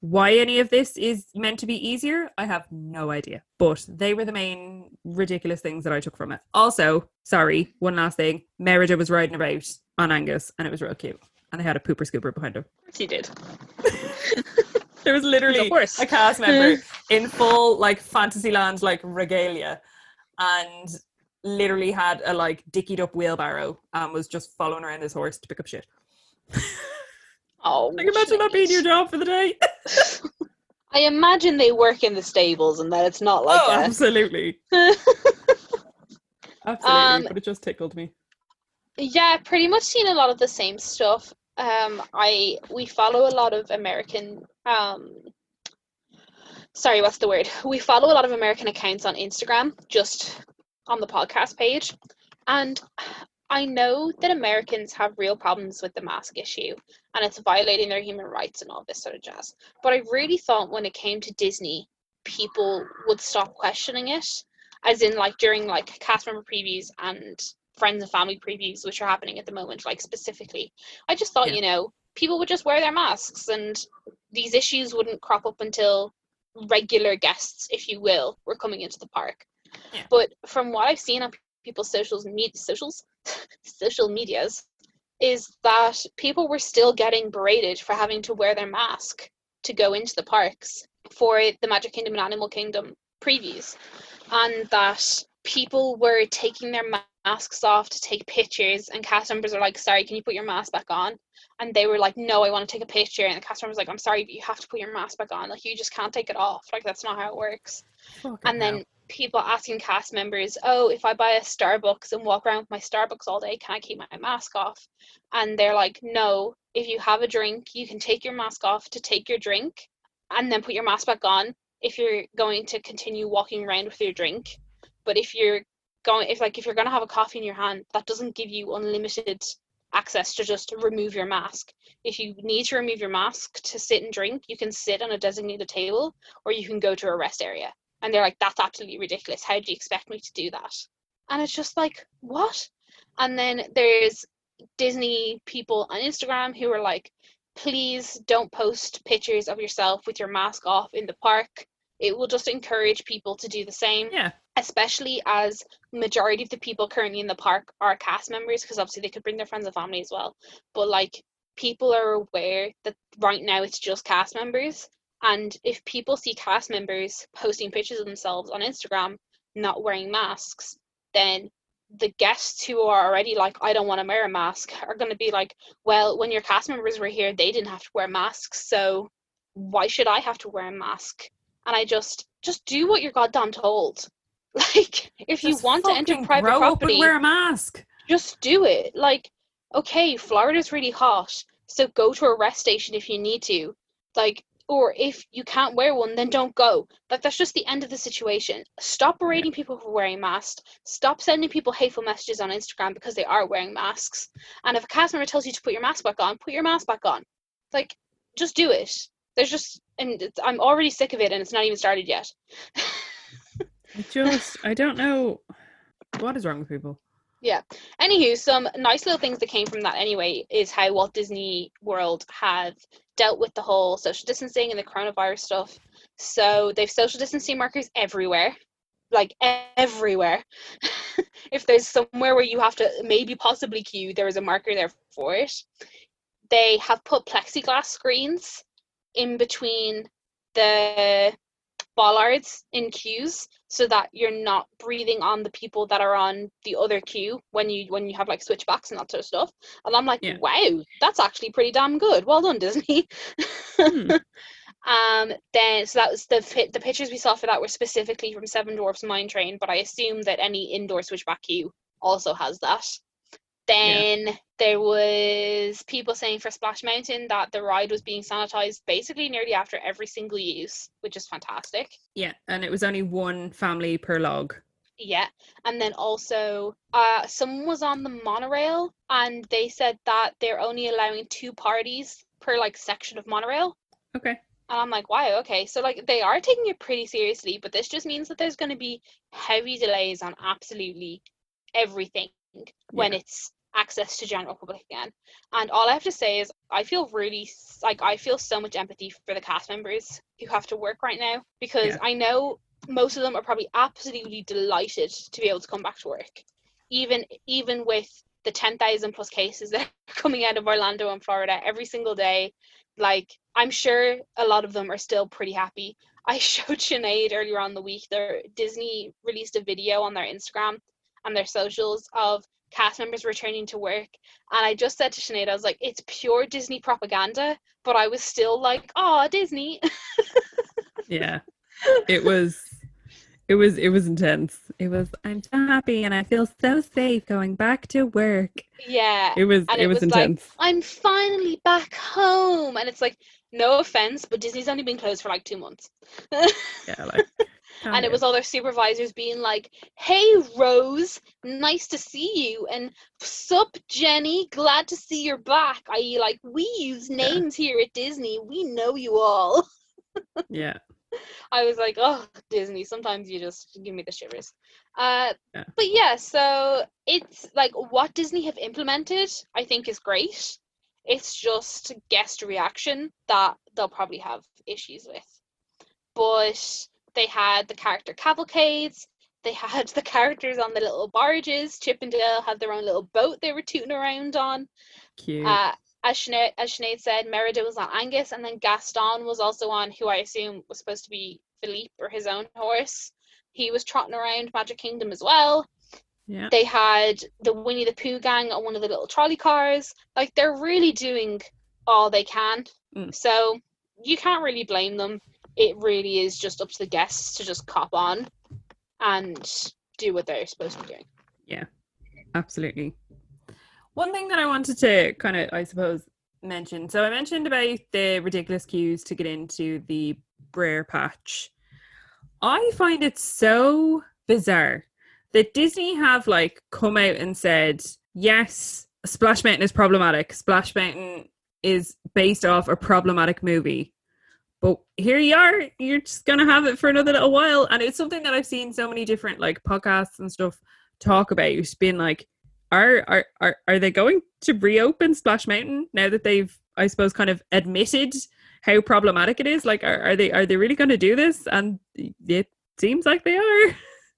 Why any of this is meant to be easier, I have no idea. But they were the main ridiculous things that I took from it. Also, sorry, one last thing. Merida was riding about on Angus and it was real cute. And they had a pooper scooper behind him. Of course you did. There was literally a cast member in full like Fantasyland like regalia and literally had a like dickied up wheelbarrow and was just following around this horse to pick up shit. Oh, Like imagine that being your job for the day. I imagine they work in the stables and that it's not like oh, a- absolutely. Absolutely. Um, but it just tickled me. Yeah, pretty much seen a lot of the same stuff. Um, I we follow a lot of American. Um, sorry, what's the word? We follow a lot of American accounts on Instagram, just on the podcast page, and I know that Americans have real problems with the mask issue, and it's violating their human rights and all this sort of jazz. But I really thought when it came to Disney, people would stop questioning it, as in like during like cast member previews and friends and family previews which are happening at the moment like specifically i just thought Yeah. you know people would just wear their masks and these issues wouldn't crop up until regular guests if you will were coming into the park Yeah. but from what i've seen on people's socials media socials social medias is that people were still getting berated for having to wear their mask to go into the parks for the magic kingdom and animal kingdom previews and that people were taking their masks off to take pictures and cast members are like sorry can you put your mask back on? And they were like no i want to take a picture. And the cast member was like i'm sorry but you have to put your mask back on. Like you just can't take it off. Like that's not how it works. And then people asking cast members oh if i buy a starbucks and walk around with my starbucks all day can i keep my mask off? And they're like no if you have a drink you can take your mask off to take your drink and then put your mask back on if you're going to continue walking around with your drink but if you're going if like if you're going to have a coffee in your hand that doesn't give you unlimited access to just remove your mask. If you need to remove your mask to sit and drink you can sit on a designated table or you can go to a rest area. And they're like that's absolutely ridiculous. How do you expect me to do that? And it's just like what? And then there's disney people on instagram who are like please don't post pictures of yourself with your mask off in the park it will just encourage people to do the same Yeah. especially as majority of the people currently in the park are cast members because obviously they could bring their friends and family as well but like people are aware that right now it's just cast members and if people see cast members posting pictures of themselves on instagram not wearing masks then the guests who are already like i don't want to wear a mask are going to be like well when your cast members were here they didn't have to wear masks so why should i have to wear a mask and i just just do what you're goddamn told like if you Just want to enter private grow up and property wear a mask. just do it. Like, okay, Florida's really hot, so go to a rest station if you need to. Like, or if you can't wear one, then don't go. Like, that's just the end of the situation. Stop berating people for wearing masks. Stop sending people hateful messages on Instagram because they are wearing masks. And if a cast member tells you to put your mask back on, put your mask back on. Like, just do it. There's just, and it's, I'm already sick of it, and it's not even started yet. Just, I don't know what is wrong with people. Yeah. Anywho, some nice little things that came from that anyway is how Walt Disney World have dealt with the whole social distancing and the coronavirus stuff. So they've social distancing markers everywhere, like everywhere. if there's somewhere where you have to maybe possibly queue, there is a marker there for it. they have put plexiglass screens in between the bollards in queues so that you're not breathing on the people that are on the other queue when you when you have like switchbacks and that sort of stuff and i'm like Yeah. wow that's actually pretty damn good well done disney Hmm. um then so that was the the pictures we saw for that were specifically from seven dwarfs mine train but i assume that any indoor switchback queue also has that then there was people saying for Splash Mountain that the ride was being sanitized basically nearly after every single use, which is fantastic. Yeah, and it was only one family per log. Yeah. And then also uh someone was on the monorail and they said that they're only allowing two parties per like section of monorail. Okay. And I'm like, wow, okay. So like they are taking it pretty seriously, but this just means that there's gonna be heavy delays on absolutely everything when Yeah. it's access to general public again. And all I have to say is I feel really like I feel so much empathy for the cast members who have to work right now because Yeah. I know most of them are probably absolutely delighted to be able to come back to work. Even even with the 10,000 plus cases that are coming out of Orlando and Florida every single day, like I'm sure a lot of them are still pretty happy. I showed Sinead earlier on the week their Disney released a video on their Instagram and their socials of cast members returning to work. And I just said to Sinead, I was like, it's pure Disney propaganda, but I was still like, oh, Disney. Yeah. it was it was it was intense. It was I'm so happy and I feel so safe going back to work. yeah. It was And it, it was, was like, intense. I'm finally back home. And it's like, no offense, but Disney's only been closed for like two months. yeah, like and it was all their supervisors being like, "Hey Rose, nice to see you," and "Sup Jenny, glad to see you're back." I.e., like we use Yeah. names here at Disney. We know you all. yeah. I was like, "Oh, Disney." Sometimes you just give me the shivers. Uh, Yeah. but yeah, so it's like what Disney have implemented. I think is great. It's just guest reaction that they'll probably have issues with. But they had the character cavalcades. They had the characters on the little barges. Chip and Dale had their own little boat they were tooting around on. Cute. Uh, as Sinead, as Sinead said, Merida was on Angus, and then Gaston was also on, who I assume was supposed to be Philippe or his own horse. He was trotting around Magic Kingdom as well. yeah. They had the Winnie the Pooh gang on one of the little trolley cars. Like they're really doing all they can. Mm. So you can't really blame them. It really is just up to the guests to just cop on and do what they're supposed to be doing. Yeah, absolutely. One thing that I wanted to kind of, I suppose, mention. So I mentioned about the ridiculous queues to get into the Brer Patch. I find it so bizarre that Disney have like come out and said, yes, Splash Mountain is problematic. Splash Mountain is based off a problematic movie. But here you are, you're just gonna have it for another little while. And it's something that I've seen so many different like podcasts and stuff talk about. Being like, are are are are they going to reopen Splash Mountain now that they've, I suppose, kind of admitted how problematic it is? Like, are, are they are they really going to do this? And it seems like they are.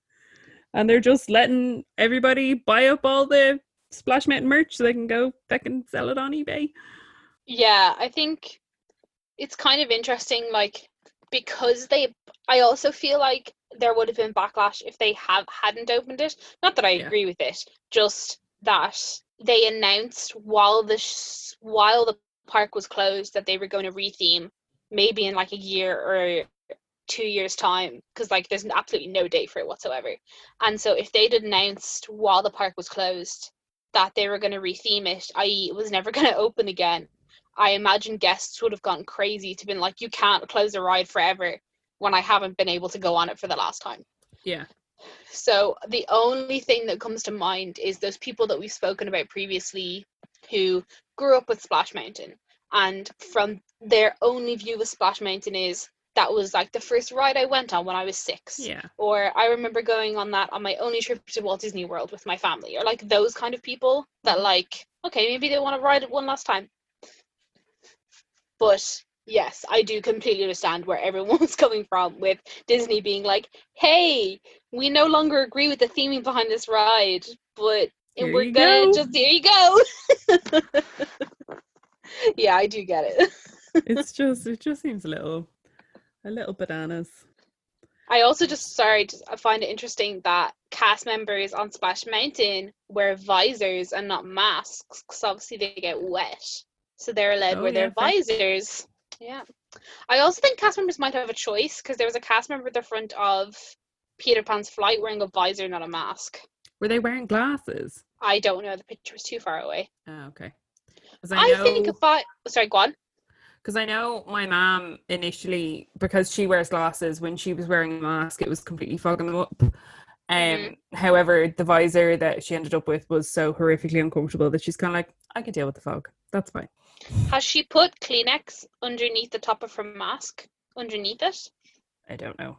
and they're just letting everybody buy up all the Splash Mountain merch so they can go back and sell it on eBay. Yeah, I think it's kind of interesting, like because they. I also feel like there would have been backlash if they have hadn't opened it. Not that I Yeah. agree with it, just that they announced while the sh- while the park was closed that they were going to retheme, maybe in like a year or two years time, because like there's absolutely no date for it whatsoever. And so if they'd announced while the park was closed that they were going to retheme it, i.e., it was never going to open again, I imagine guests would have gone crazy to been like, you can't close a ride forever when I haven't been able to go on it for the last time. Yeah. So the only thing that comes to mind is those people that we've spoken about previously who grew up with Splash Mountain and from their only view of Splash Mountain is that was like the first ride I went on when I was six. Yeah. Or I remember going on that on my only trip to Walt Disney World with my family, or like those kind of people that like, okay, maybe they want to ride it one last time. But yes, I do completely understand where everyone's coming from with Disney being like, hey, we no longer agree with the theming behind this ride, but Here we're gonna go." just here you go. yeah, I do get it. It's just it just seems a little a little bananas. I also just sorry, just, I find it interesting that cast members on Splash Mountain wear visors and not masks because obviously they get wet, so they're allowed to Oh, their yeah, fair. visors. Yeah, I also think cast members might have a choice because there was a cast member at the front of Peter Pan's flight wearing a visor, not a mask. Were they wearing glasses? I don't know. The picture was too far away. Oh, okay. I, know, think if I sorry, go on. because I know my mom initially because she wears glasses when she was wearing a mask, it was completely fogging them up. Um, Mhm. however, the visor that she ended up with was so horrifically uncomfortable that she's kind of like, I can deal with the fog. That's fine. Has she put Kleenex underneath the top of her mask? Underneath it? I don't know.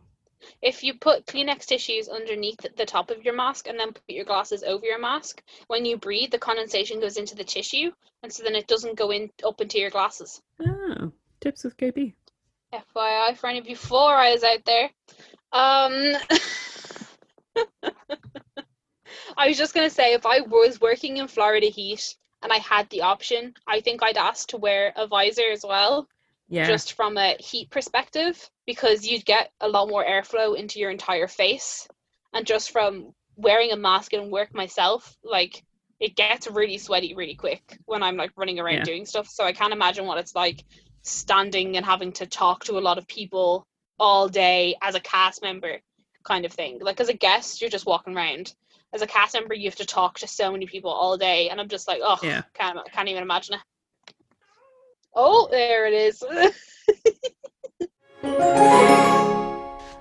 If you put Kleenex tissues underneath the top of your mask and then put your glasses over your mask, when you breathe, the condensation goes into the tissue, and so then it doesn't go in up into your glasses. Oh, tips with KB. FYI, for any of you four eyes out there. Um, I was just gonna say, if I was working in Florida heat and I had the option, I think I'd ask to wear a visor as well. Yeah. just from a heat perspective because you'd get a lot more airflow into your entire face and just from wearing a mask and work myself like it gets really sweaty really quick when i'm like running around Yeah. doing stuff so i can't imagine what it's like standing and having to talk to a lot of people all day as a cast member kind of thing like as a guest you're just walking around as a cast member you have to talk to so many people all day and i'm just like oh Yeah. can't, can't even imagine it oh there it is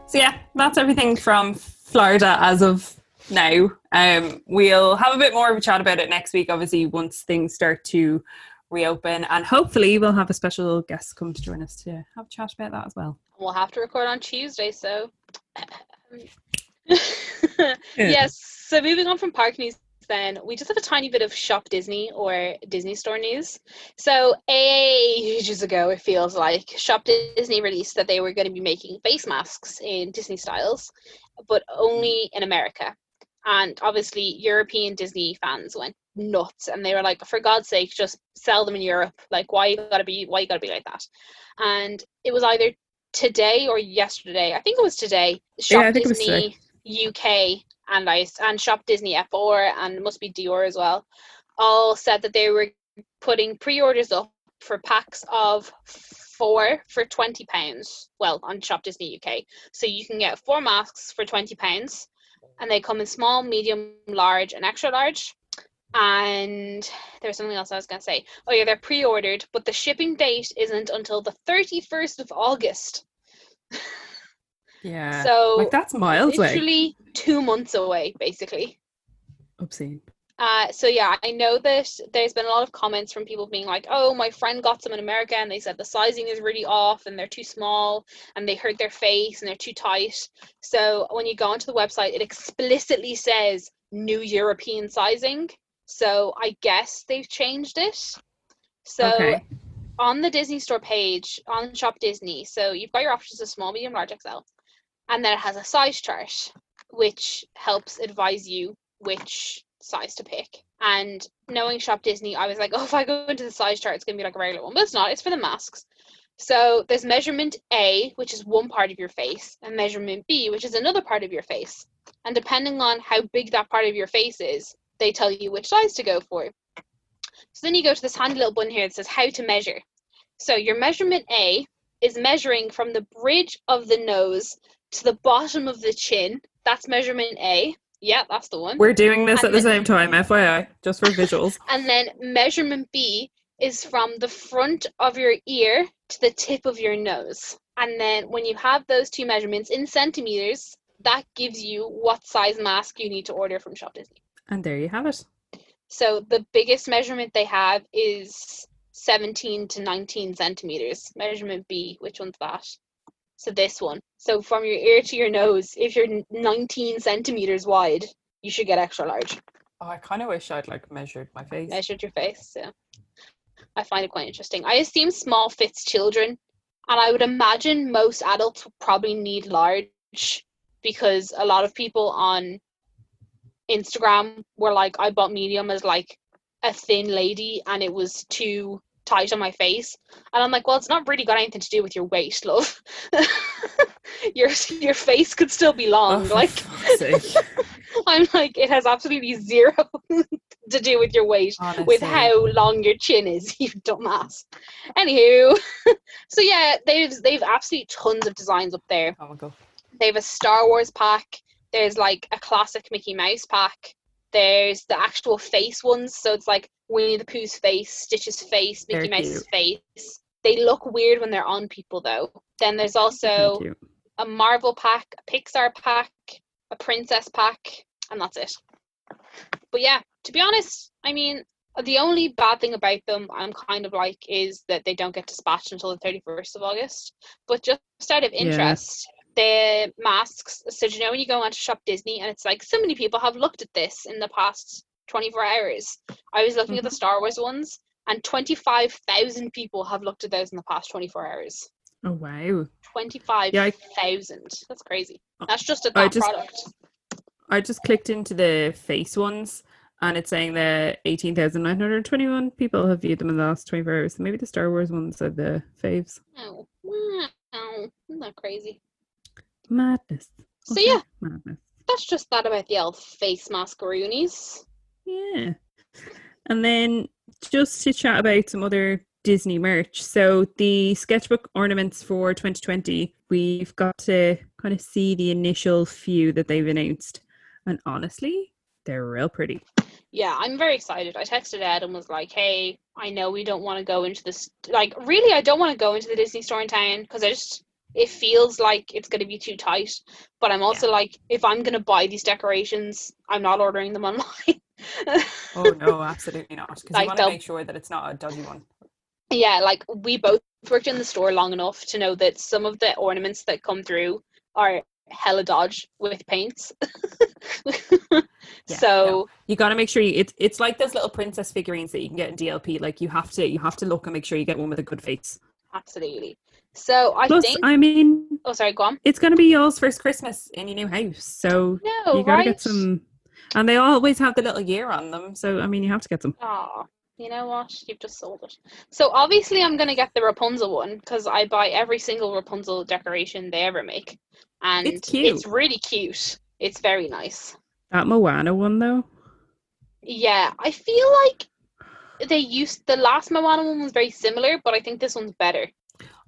So yeah, that's everything from Florida as of now. Um, we'll have a bit more of a chat about it next week, obviously, once things start to reopen, and hopefully we'll have a special guest come to join us to have a chat about that as well. We'll have to record on Tuesday, so. yes, so moving on from park news, then we just have a tiny bit of Shop Disney or Disney Store news. So, ages ago, it feels like Shop Disney released that they were going to be making face masks in Disney styles, but only in America. And obviously, European Disney fans went nuts, and they were like, "For God's sake, just sell them in Europe! Like, why you gotta be, why you gotta be like that?" And it was either today or yesterday. I think it was today. Shop Yeah, I think it was Disney UK and I and Shop Disney F4 and must be Dior as well. All said that they were putting pre-orders up for packs of four for twenty pounds. Well, on Shop Disney UK, so you can get four masks for twenty pounds, and they come in small, medium, large, and extra large. And there's something else I was gonna say. Oh yeah, they're pre-ordered, but the shipping date isn't until the 31st of August. Yeah. So like that's miles away. literally two months away, basically. Obscene. Uh, so yeah, I know that there's been a lot of comments from people being like, "Oh, my friend got some in America, and they said the sizing is really off, and they're too small, and they hurt their face, and they're too tight." So when you go onto the website, it explicitly says new European sizing. So I guess they've changed it. So okay. on the Disney Store page on Shop Disney, so you've got your options of small, medium, large, XL, and then it has a size chart which helps advise you which size to pick. And knowing Shop Disney, I was like, oh, if I go into the size chart, it's gonna be like a regular one, but it's not. It's for the masks. So there's measurement A, which is one part of your face, and measurement B, which is another part of your face. And depending on how big that part of your face is, they tell you which size to go for. So then you go to this handy little button here that says how to measure. So your measurement A is measuring from the bridge of the nose to the bottom of the chin. That's measurement A. Yeah, that's the one. We're doing this And at the same time, FYI, just for visuals. And then measurement B is from the front of your ear to the tip of your nose. And then when you have those two measurements in centimeters, that gives you what size mask you need to order from Shop Disney. And there you have it. So the biggest measurement they have is 17 to 19 centimeters. Measurement B, which one's that? So this one. So from your ear to your nose, if you're 19 centimeters wide, you should get extra large. Oh, I kind of wish I'd like measured my face. Measured your face. Yeah. I find it quite interesting. I assume small fits children, and I would imagine most adults would probably need large because a lot of people on Instagram were like, I bought medium as like a thin lady and it was too tight on my face. And I'm like, well, it's not really got anything to do with your weight, love. your your face could still be Oh, long. for like. I'm like, it has absolutely zero to do with your weight, with how long your chin is, you dumbass. Anywho, so yeah, they've they've absolutely tons of designs up there. Comical. They have a Star Wars pack. There's like a classic Mickey Mouse pack. There's the actual face ones, so it's like Winnie the Pooh's face, Stitch's face, Mickey Very Mouse's face. They look weird when they're on people though. Then there's also a Marvel pack, a Pixar pack, a Princess pack, and that's it. But yeah, to be honest, I mean, the only bad thing about them, I'm kind of like, is that they don't get dispatched until the 31st of August. But just out of interest, the masks. So, do you know when you go on to Shop Disney and it's like, so many people have looked at this in the past 24 hours? I was looking at the mm-hmm. Star Wars ones, and 25,000 people have looked at those in the past 24 hours. Oh wow. 25,000. That's crazy. Uh, That's just a I that just- product. I just clicked into the face ones and it's saying that 18,921 people have viewed them in the last 24 hours. So maybe the Star Wars ones are the faves. Oh, wow. Isn't that crazy? Madness. So, yeah. Madness. That's just that about the old face mascaroonies. Yeah. And then just to chat about some other Disney merch. So the sketchbook ornaments for 2020, we've got to kind of see the initial few that they've announced. And honestly, they're real pretty. Yeah, I'm very excited. I texted Ed and was like, hey, I know we don't want to go into this. Like, really, I don't want to go into the Disney store in town because I just, it feels like it's going to be too tight. But I'm also like, if I'm going to buy these decorations, I'm not ordering them online. Oh no, absolutely not. Because Like you want to make sure that it's not a dodgy one. yeah, like we both worked in the store long enough to know that some of the ornaments that come through are hella dodge with paints. Yeah, so You got to make sure you, it's it's like those little princess figurines that you can get in DLP. Like you have to you have to look and make sure you get one with a good face. absolutely. So I Plus, think. I mean, oh, sorry, go on. it's going to be y'all's first Christmas in your new house, so No, you got to right? get some. And they always have the little year on them, so I mean, you have to get some. Ah, you know what? You've just sold it. So obviously, I'm gonna get the Rapunzel one because I buy every single Rapunzel decoration they ever make, and It's cute. really cute. It's very nice. That Moana one though, Yeah, I feel like they used the last Moana one was very similar, but I think this one's better.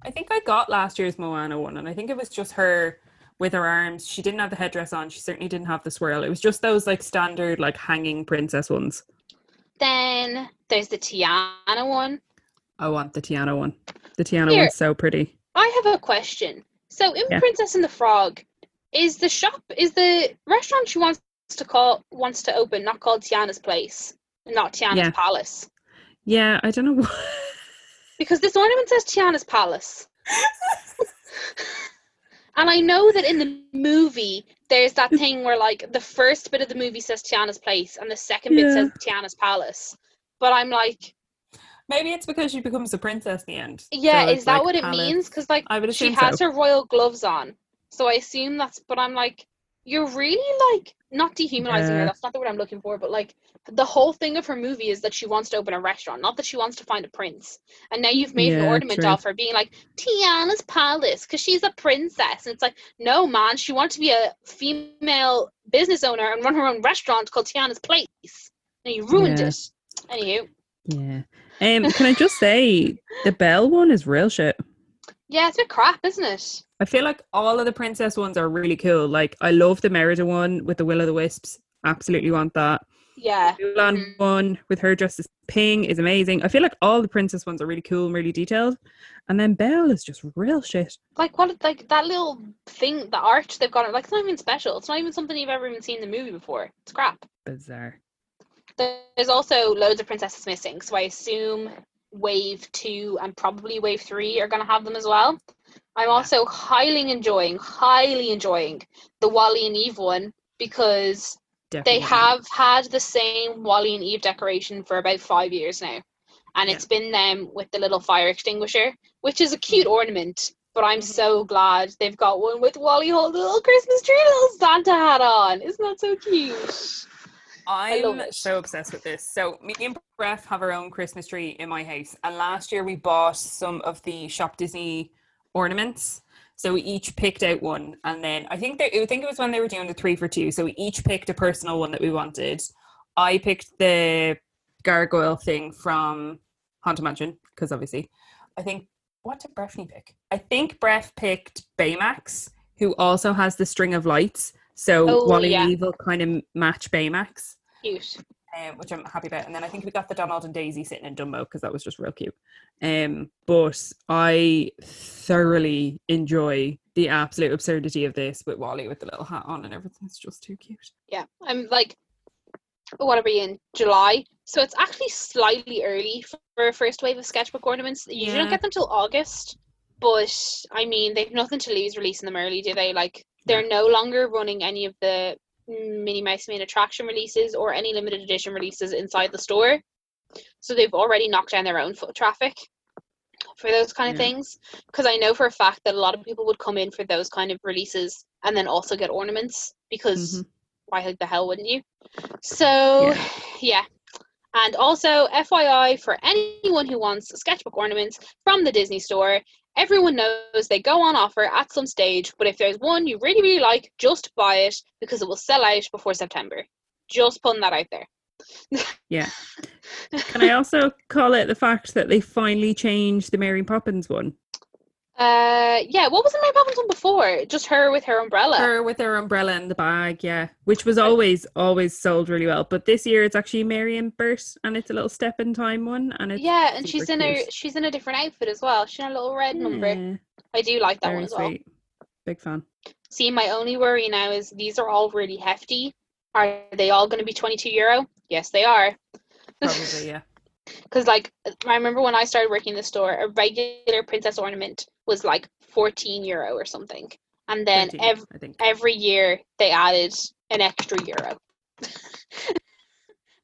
I think I got last year's Moana one, and I think it was just her with her arms. She didn't have the headdress on. She certainly didn't have the swirl. It was just those like standard like hanging princess ones. Then there's the Tiana one. I want the Tiana one. The Tiana Here. one's so pretty. I have a question. So in Yeah. Princess and the Frog, is the shop is the restaurant she wants to call wants to open not called Tiana's Place, not Tiana's Yeah. Palace? Yeah, I don't know why. Because this ornament says Tiana's Palace. and I know that in the movie there's that thing where like the first bit of the movie says Tiana's Place and the second bit says Tiana's Palace. But I'm like, Maybe it's because she becomes a princess in the end. yeah, So is that like what it palace. means? Because like I would she has so. her royal gloves on. So I assume that's but I'm like, you're really like not dehumanizing her, that's not the word I'm looking for, but like the whole thing of her movie is that she wants to open a restaurant, not that she wants to find a prince. And now you've made an ornament true. of her being like Tiana's palace because she's a princess. And it's like, no man, she wanted to be a female business owner and run her own restaurant called Tiana's Place. And you ruined Yeah. it. Anywho. Yeah. Um, can I just say the Belle one is real shit. Yeah, it's a bit crap, isn't it? I feel like all of the princess ones are really cool. Like I love the Merida one with the Will o' the Wisps. Absolutely want that. Yeah. Mulan Mhm. one with her dressed as Ping is amazing. I feel like all the princess ones are really cool and really detailed. And then Belle is just real shit. like what like that little thing the arch they've got like it's not even special it's not even something you've ever even seen in the movie before it's crap Bizarre. there's also loads of princesses missing so i assume wave two and probably wave three are going to have them as well. I'm also highly enjoying highly enjoying the WALL-E and eve one because Definitely. they have had the same WALL-E and eve decoration for about five years now. And Yeah. it's been them with the little fire extinguisher which is a cute ornament but i'm mm-hmm. so glad they've got one with WALL-E holding a little christmas tree little santa hat on. Isn't that so cute I'm so obsessed with this. So me and Bref have our own Christmas tree in my house, and last year we bought some of the Shop Disney ornaments. So we each picked out one, and then I think they, I think it was when they were doing the three for two. So we each picked a personal one that we wanted. I picked the gargoyle thing from Haunted Mansion because obviously, I think what did Breffney pick? I think Breff picked Baymax, who also has the string of lights. So Oh, WALL-E yeah. and Evil kind of match Baymax Cute. um, which I'm happy about. And then I think we got the Donald and Daisy sitting in Dumbo because that was just real cute. Um, but I thoroughly enjoy the absolute absurdity of this with WALL-E with the little hat on and everything. It's just too cute. Yeah, I'm like, what are we in July? So it's actually slightly early for a first wave of sketchbook ornaments. You usually don't get them till August, but I mean they've nothing to lose releasing them early, do they? Like they're no longer running any of the Minnie Mouse main attraction releases or any limited edition releases inside the store, so they've already knocked down their own foot traffic for those kind of Yeah. things. Because I know for a fact that a lot of people would come in for those kind of releases and then also get ornaments because Mhm. why the hell wouldn't you? So, yeah. And also, FYI, for anyone who wants sketchbook ornaments from the Disney store, everyone knows they go on offer at some stage, but if there's one you really, really like, just buy it because it will sell out before September. Just putting that out there. Yeah. Can I also call it the fact that they finally changed the Mary Poppins one? Uh, yeah, what was in Mary Poppins one before? Just her with her umbrella. Her with her umbrella in the bag, yeah, which was always always sold really well. But this year it's actually Mary and Bert, and it's a little step in time one, and it's yeah, and she's in a she's in a different outfit as well. She's in a little red number. I do like that very one as well. Big fan. See, my only worry now is these are all really hefty. Are they all going to be 22 euro? Yes, they are. Probably, yeah. Because, like, I remember when I started working in the store, a regular princess ornament was like 14 euro or something. And then 13, ev- every year they added an extra euro.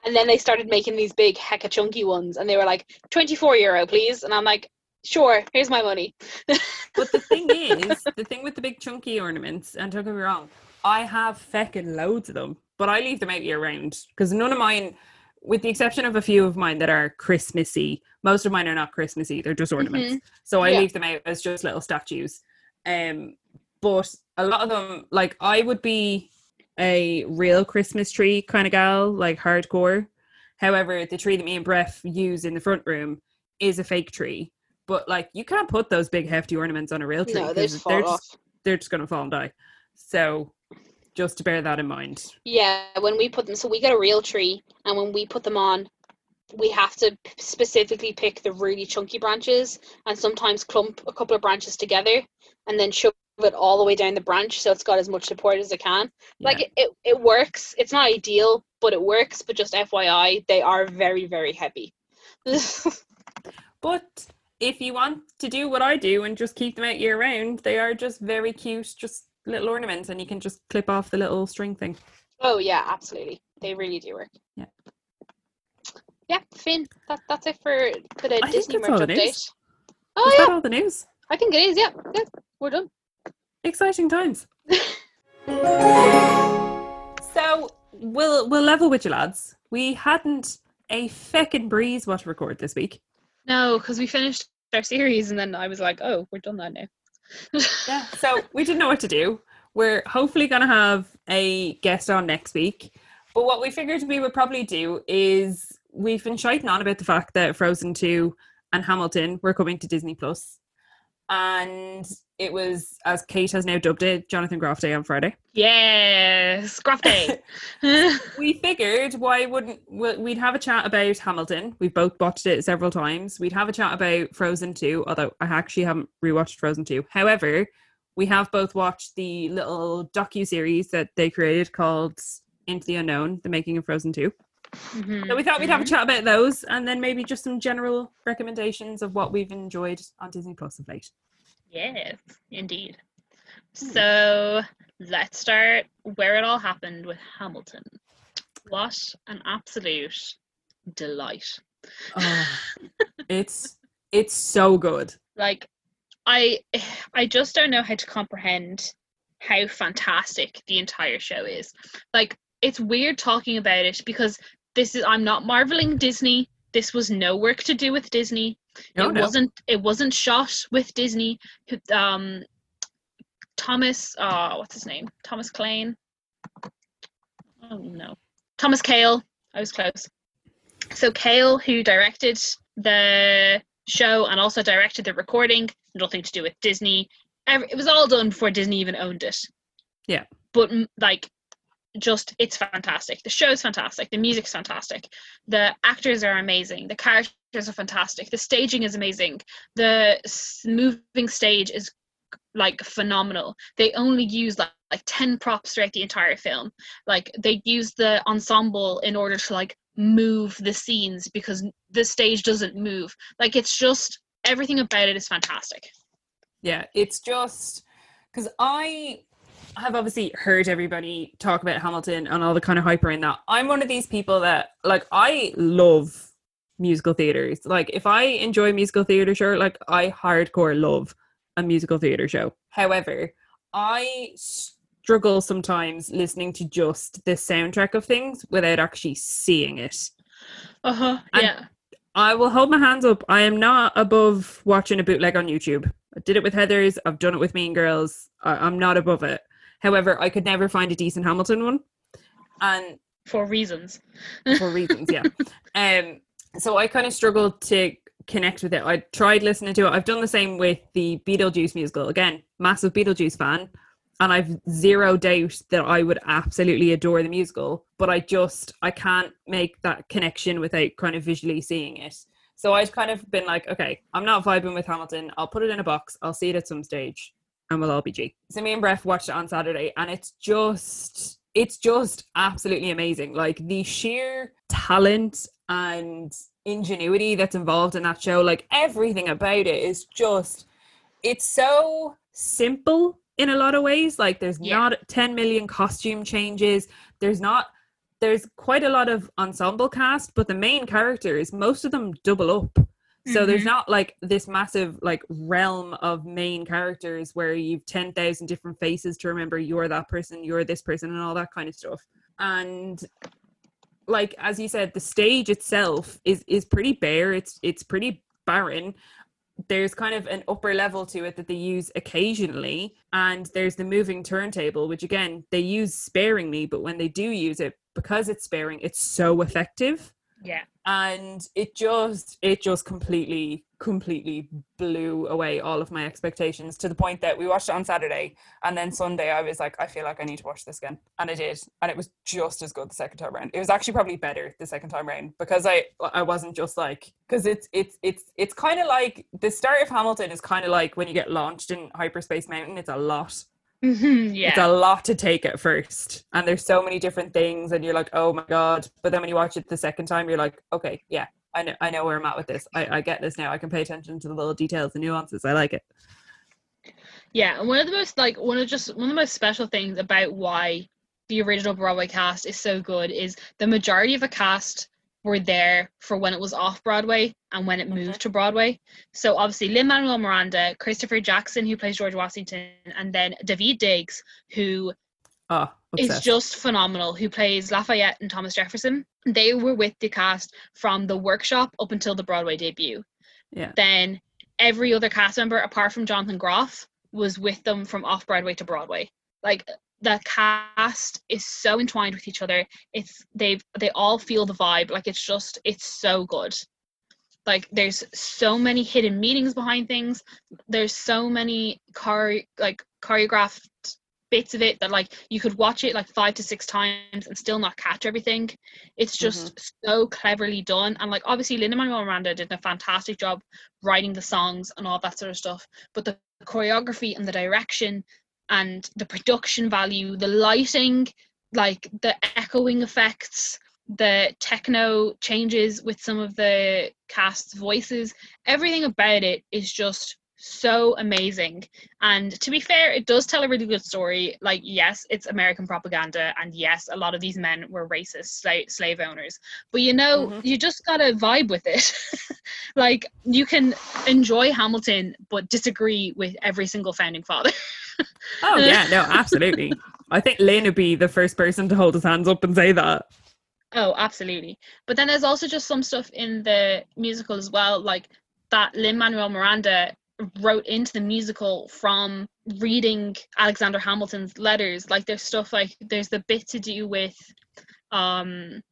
and then they started making these big hecka chunky ones, and they were like, 24 euro, please. And I'm like, sure, here's my money. But the thing is, the thing with the big chunky ornaments, and don't get me wrong, I have feckin' loads of them, but I leave them out year round because none of mine, with the exception of a few of mine that are Christmassy, most of mine are not Christmassy. They're just ornaments. So I Yeah. leave them out as just little statues. Um, but a lot of them, like I would be a real Christmas tree kind of gal, like hardcore. However, the tree that me and Bref use in the front room is a fake tree. But like you can't put those big hefty ornaments on a real tree No, they 'cause just they're just they're just gonna fall and die. So just to bear that in mind. Yeah, when we put them, so we get a real tree, and when we put them on, we have to specifically pick the really chunky branches, and sometimes clump a couple of branches together, and then shove it all the way down the branch so it's got as much support as it can. Like it, it, it works. It's not ideal, but it works. But just FYI, they are very, very heavy. But if you want to do what I do and just keep them out year round, they are just very cute, just little ornaments, and you can just clip off the little string thing. oh yeah, absolutely. They really do work. Yeah. Yeah, Finn, that, that's it for, for the I think Disney that's merch all it update. is. Oh Is yeah, that all the news? I think it is. Yeah, yeah, we're done. Exciting times. so we'll we'll level with you lads. We hadn't a feckin' breeze what to record this week. No, because we finished our series and then I was like, oh, we're done that now. Yeah. So we didn't know what to do. We're hopefully gonna have a guest on next week. But what we figured we would probably do is we've been shiting on about the fact that Frozen 2 and Hamilton were coming to Disney Plus. And it was, as Kate has now dubbed it, Jonathan Groff Day on Friday. Yes, Groff Day. we figured why wouldn't we- we'd have a chat about Hamilton. We've both watched it several times. We'd have a chat about Frozen 2, although I actually haven't rewatched Frozen 2. However, we have both watched the little docu series that they created called Into the Unknown: The Making of Frozen 2. Mhm, So we thought we'd have a mhm. chat about those, and then maybe just some general recommendations of what we've enjoyed on Disney Plus of late. Yes, indeed. Hmm. So let's start where it all happened with Hamilton. What an absolute delight. Oh, it's it's so good. Like I I just don't know how to comprehend how fantastic the entire show is. Like it's weird talking about it because this is I'm not marveling Disney. This was no work to do with Disney. No, it no. wasn't it wasn't shot with Disney. Um Thomas uh what's his name? Thomas Klein. Oh no. Thomas Kail. I was close. So Kail, who directed the show and also directed the recording, nothing to do with Disney. It was all done before Disney even owned it. Yeah. But like just it's fantastic. The show's fantastic. The music's fantastic. The actors are amazing. The characters are fantastic. The staging is amazing. The moving stage is like phenomenal. They only use like, like 10 props throughout the entire film. Like they use the ensemble in order to like move the scenes because the stage doesn't move. Like it's just everything about it is fantastic. Yeah, it's just because I have obviously heard everybody talk about Hamilton and all the kind of hype around that. I'm one of these people that like I love musical theaters. Like if I enjoy a musical theater show, like I hardcore love a musical theater show. However, I struggle sometimes listening to just the soundtrack of things without actually seeing it. Uh-huh. And- Yeah. I will hold my hands up. I am not above watching a bootleg on YouTube. I did it with Heather's. I've done it with Mean Girls. I, I'm not above it. However, I could never find a decent Hamilton one, and For reasons. for reasons, yeah. Um, so I kind of struggled to connect with it. I tried listening to it. I've done the same with the Beetlejuice musical. Again, massive Beetlejuice fan, and I've zero doubt that I would absolutely adore the musical. But I just I can't make that connection without kind of visually seeing it. So I've kind of been like, okay, I'm not vibing with Hamilton. I'll put it in a box. I'll see it at some stage, and we'll all be G. So me and Bref watched it on Saturday, and it's just it's just absolutely amazing. Like the sheer talent and ingenuity that's involved in that show, like everything about it is just it's so simple in a lot of ways. Like there's Yeah. not 10 million costume changes. There's not there's quite a lot of ensemble cast, but the main characters, most of them double up. So there's Mhm. not like this massive like realm of main characters where you've 10,000 different faces to remember you're that person, you're this person and all that kind of stuff. And like as you said the stage itself is is pretty bare. It's it's pretty barren. There's kind of an upper level to it that they use occasionally and there's the moving turntable which again they use sparingly but when they do use it because it's sparing it's so effective Yeah. and it just it just completely completely blew away all of my expectations to the point that we watched it on saturday and then sunday i was like i feel like i need to watch this again and i did and it was just as good the second time around it was actually probably better the second time around because i i wasn't just like because it's it's it's it's kind of like the start of hamilton is kind of like when you get launched in hyperspace mountain it's a lot Mhm, it's a lot to take at first and there's so many different things and you're like oh my god. But then when you watch it the second time you're like okay yeah i know i know where i'm at with this. I, I get this now. I can pay attention to the little details and nuances. I like it. Yeah, and one of the most like one of just one of the most special things about why the original Broadway cast is so good is the majority of the cast were there for when it was off Broadway and when it moved to Broadway. So obviously Lin Manuel Miranda, Christopher Jackson who plays George Washington, and then Daveed Diggs who oh is just phenomenal, who plays Lafayette and Thomas Jefferson. They were with the cast from the workshop up until the Broadway debut. yeah Then every other cast member, apart from Jonathan Groff, was with them from off Broadway to Broadway. Like the cast is so entwined with each other. It's they've they all feel the vibe. Like it's just it's so good. Like there's so many hidden meanings behind things. There's so many chore like choreographed bits of it that like you could watch it like five to six times and still not catch everything. It's mm-hmm. just so cleverly done. And like obviously Lin Manuel Miranda did a fantastic job writing the songs and all that sort of stuff. But the choreography and the direction and the production value, the lighting, like the echoing effects, the techno changes with some of the cast's voices, everything about it is just so amazing. And to be fair, it does tell a really good story. Like, yes, it's American propaganda, and yes, a lot of these men were racist sla- slave owners. But you know, Mhm. you just gotta vibe with it. like, you can enjoy Hamilton, but disagree with every single founding father. oh yeah no absolutely I think Lin would be the first person to hold his hands up and say that. Oh, absolutely. But then there's also just some stuff in the musical as well, like that Lin Manuel Miranda wrote into the musical from reading Alexander Hamilton's letters. Like there's stuff like there's the bit to do with um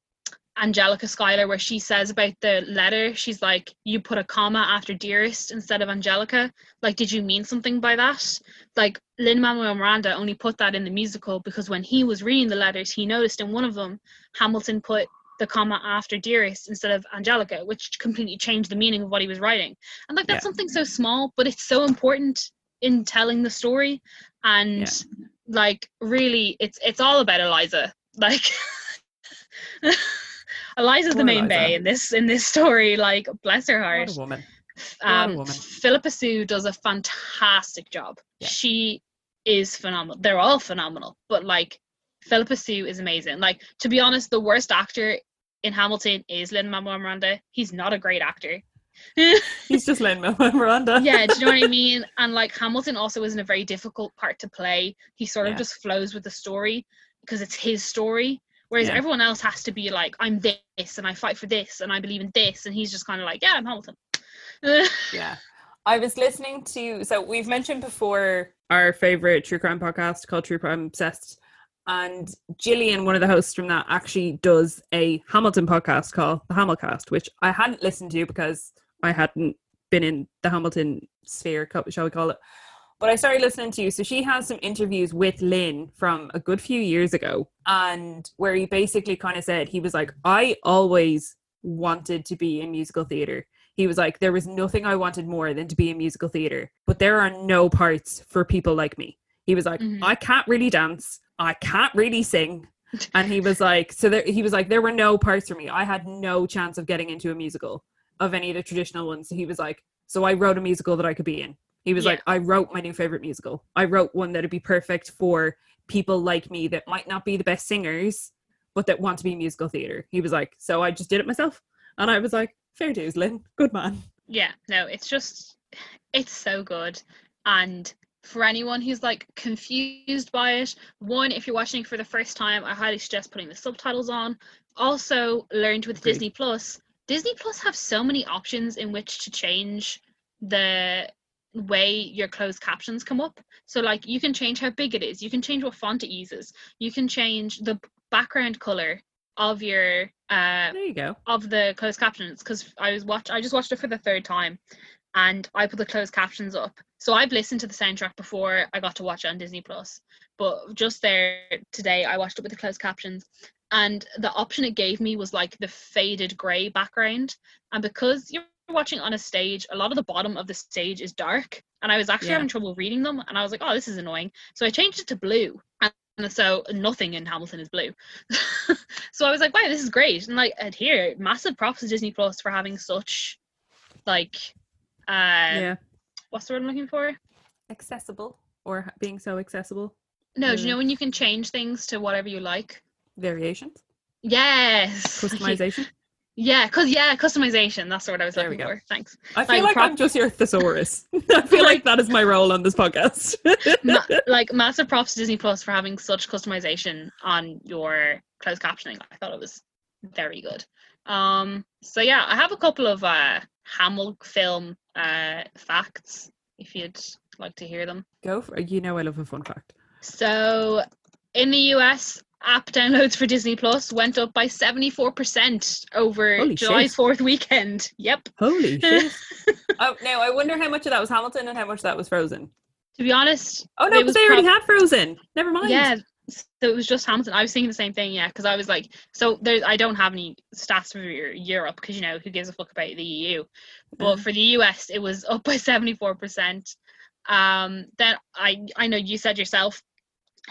Angelica Schuyler where she says about the letter, she's like, You put a comma after dearest instead of Angelica. Like, did you mean something by that? Like Lin Manuel Miranda only put that in the musical because when he was reading the letters, he noticed in one of them Hamilton put the comma after dearest instead of Angelica, which completely changed the meaning of what he was writing. And like that's Yeah. something so small, but it's so important in telling the story. And Yeah. like really it's it's all about Eliza. Like Eliza's the main Eliza. bae in this in this story. Like bless her heart. What a woman. What a Um, woman. Phillipa Soo does a fantastic job. Yeah. She is phenomenal. They're all phenomenal, but like Phillipa Soo is amazing. Like to be honest, the worst actor in Hamilton is Lin Manuel Miranda. He's not a great actor. He's just Lin Manuel Miranda. yeah, do you know what I mean? And like Hamilton also isn't a very difficult part to play. He sort of Yeah. just flows with the story because it's his story. Whereas Yeah. everyone else has to be like, I'm this and I fight for this and I believe in this. And he's just kind of like, yeah, I'm Hamilton. yeah. I was listening to so we've mentioned before Our favorite true crime podcast called True Crime Obsessed. And Gillian, one of the hosts from that, actually does a Hamilton podcast called The Hamilcast, which I hadn't listened to because I hadn't been in the Hamilton sphere, shall we call it. But I started listening to. You. So she has some interviews with Lin from a good few years ago, and where he basically kind of said he was like, I always wanted to be in musical theater. He was like, there was nothing I wanted more than to be in musical theater, but there are no parts for people like me. He was like, Mhm. I can't really dance, I can't really sing. And he was like, so there, he was like, there were no parts for me. I had no chance of getting into a musical of any of the traditional ones. So he was like, so I wrote a musical that I could be in. He was Yeah. like, I wrote my new favorite musical. I wrote one that'd be perfect for people like me that might not be the best singers, but that want to be musical theater. He was like, so I just did it myself. And I was like, fair dues, Lin. Good man. yeah no it's just it's so good and for anyone who's like confused by it one if you're watching for the first time i highly suggest putting the subtitles on also learned with Agreed. disney plus disney plus have so many options in which to change the way your closed captions come up so like you can change how big it is you can change what font it uses you can change the background color of your uh There you go. of the closed captions because I was watch I just watched it for the third time and I put the closed captions up. So I've listened to the soundtrack before I got to watch it on Disney Plus. But just there today I watched it with the closed captions and the option it gave me was like the faded grey background. And because you're watching on a stage, a lot of the bottom of the stage is dark. And I was actually Yeah. having trouble reading them and I was like, oh this is annoying. So I changed it to blue. And so nothing in Hamilton is blue. so I was like, wow, this is great. And like and here, massive props to Disney Plus for having such like uh yeah. what's the word I'm looking for? Accessible or being so accessible. No, do you Mm. know when you can change things to whatever you like? Variations. Yes. Customization. Yeah, cause yeah, customization. That's what I was There looking for. Thanks. I feel Like like prop- I'm just your thesaurus. I feel like that is my role on this podcast. Ma- like massive props to Disney Plus for having such customization on your closed captioning. I thought it was very good. Um so yeah, I have a couple of uh Hamill film uh facts if you'd like to hear them. Go for You know I love a fun fact. So in the US, app downloads for Disney Plus went up by 74% over Holy July shit. 4th weekend. Yep. Holy shit. oh now I wonder how much of that was Hamilton and how much of that was Frozen. To be honest, Oh no, It but was they already prob- had Frozen. Never mind. yeah, so it was just Hamilton. I was thinking the same thing, yeah, because I was like, so there's I don't have any stats for Europe because you know who gives a fuck about the EU, but Mhm. for the US it was up by 74%. Um, then I I know you said yourself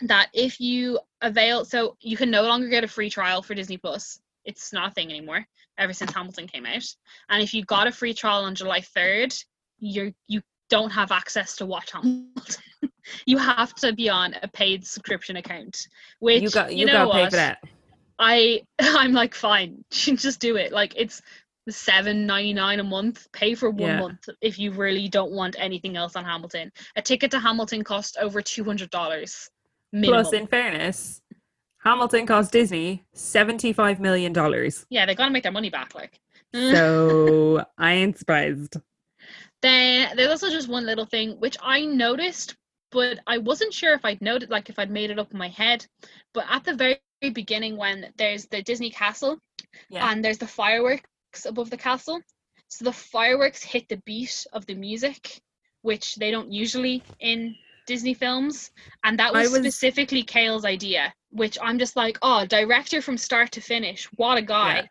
that if you avail, so you can no longer get a free trial for Disney Plus. It's not a thing anymore ever since Hamilton came out. And if you got a free trial on July 3rd, you're you don't have access to watch Hamilton. you have to be on a paid subscription account. Which You got you, know got what? for that. I I'm like fine, just do it. Like it's seven ninety nine a month. Pay for one Yeah. month if you really don't want anything else on Hamilton. A ticket to Hamilton cost over two hundred dollars. Minimum. Plus, in fairness, Hamilton cost Disney $75 million. yeah, they gotta make their money back. Like, So I ain't surprised. Then there's also just one little thing which I noticed, but I wasn't sure if I'd noted, like if I'd made it up in my head. But at the very beginning, when there's the Disney castle Yeah. and there's the fireworks above the castle, so the fireworks hit the beat of the music, which they don't usually in Disney films, and that was, was- specifically Kail's idea. Which I'm just like, oh, director from start to finish, what a guy! Yeah.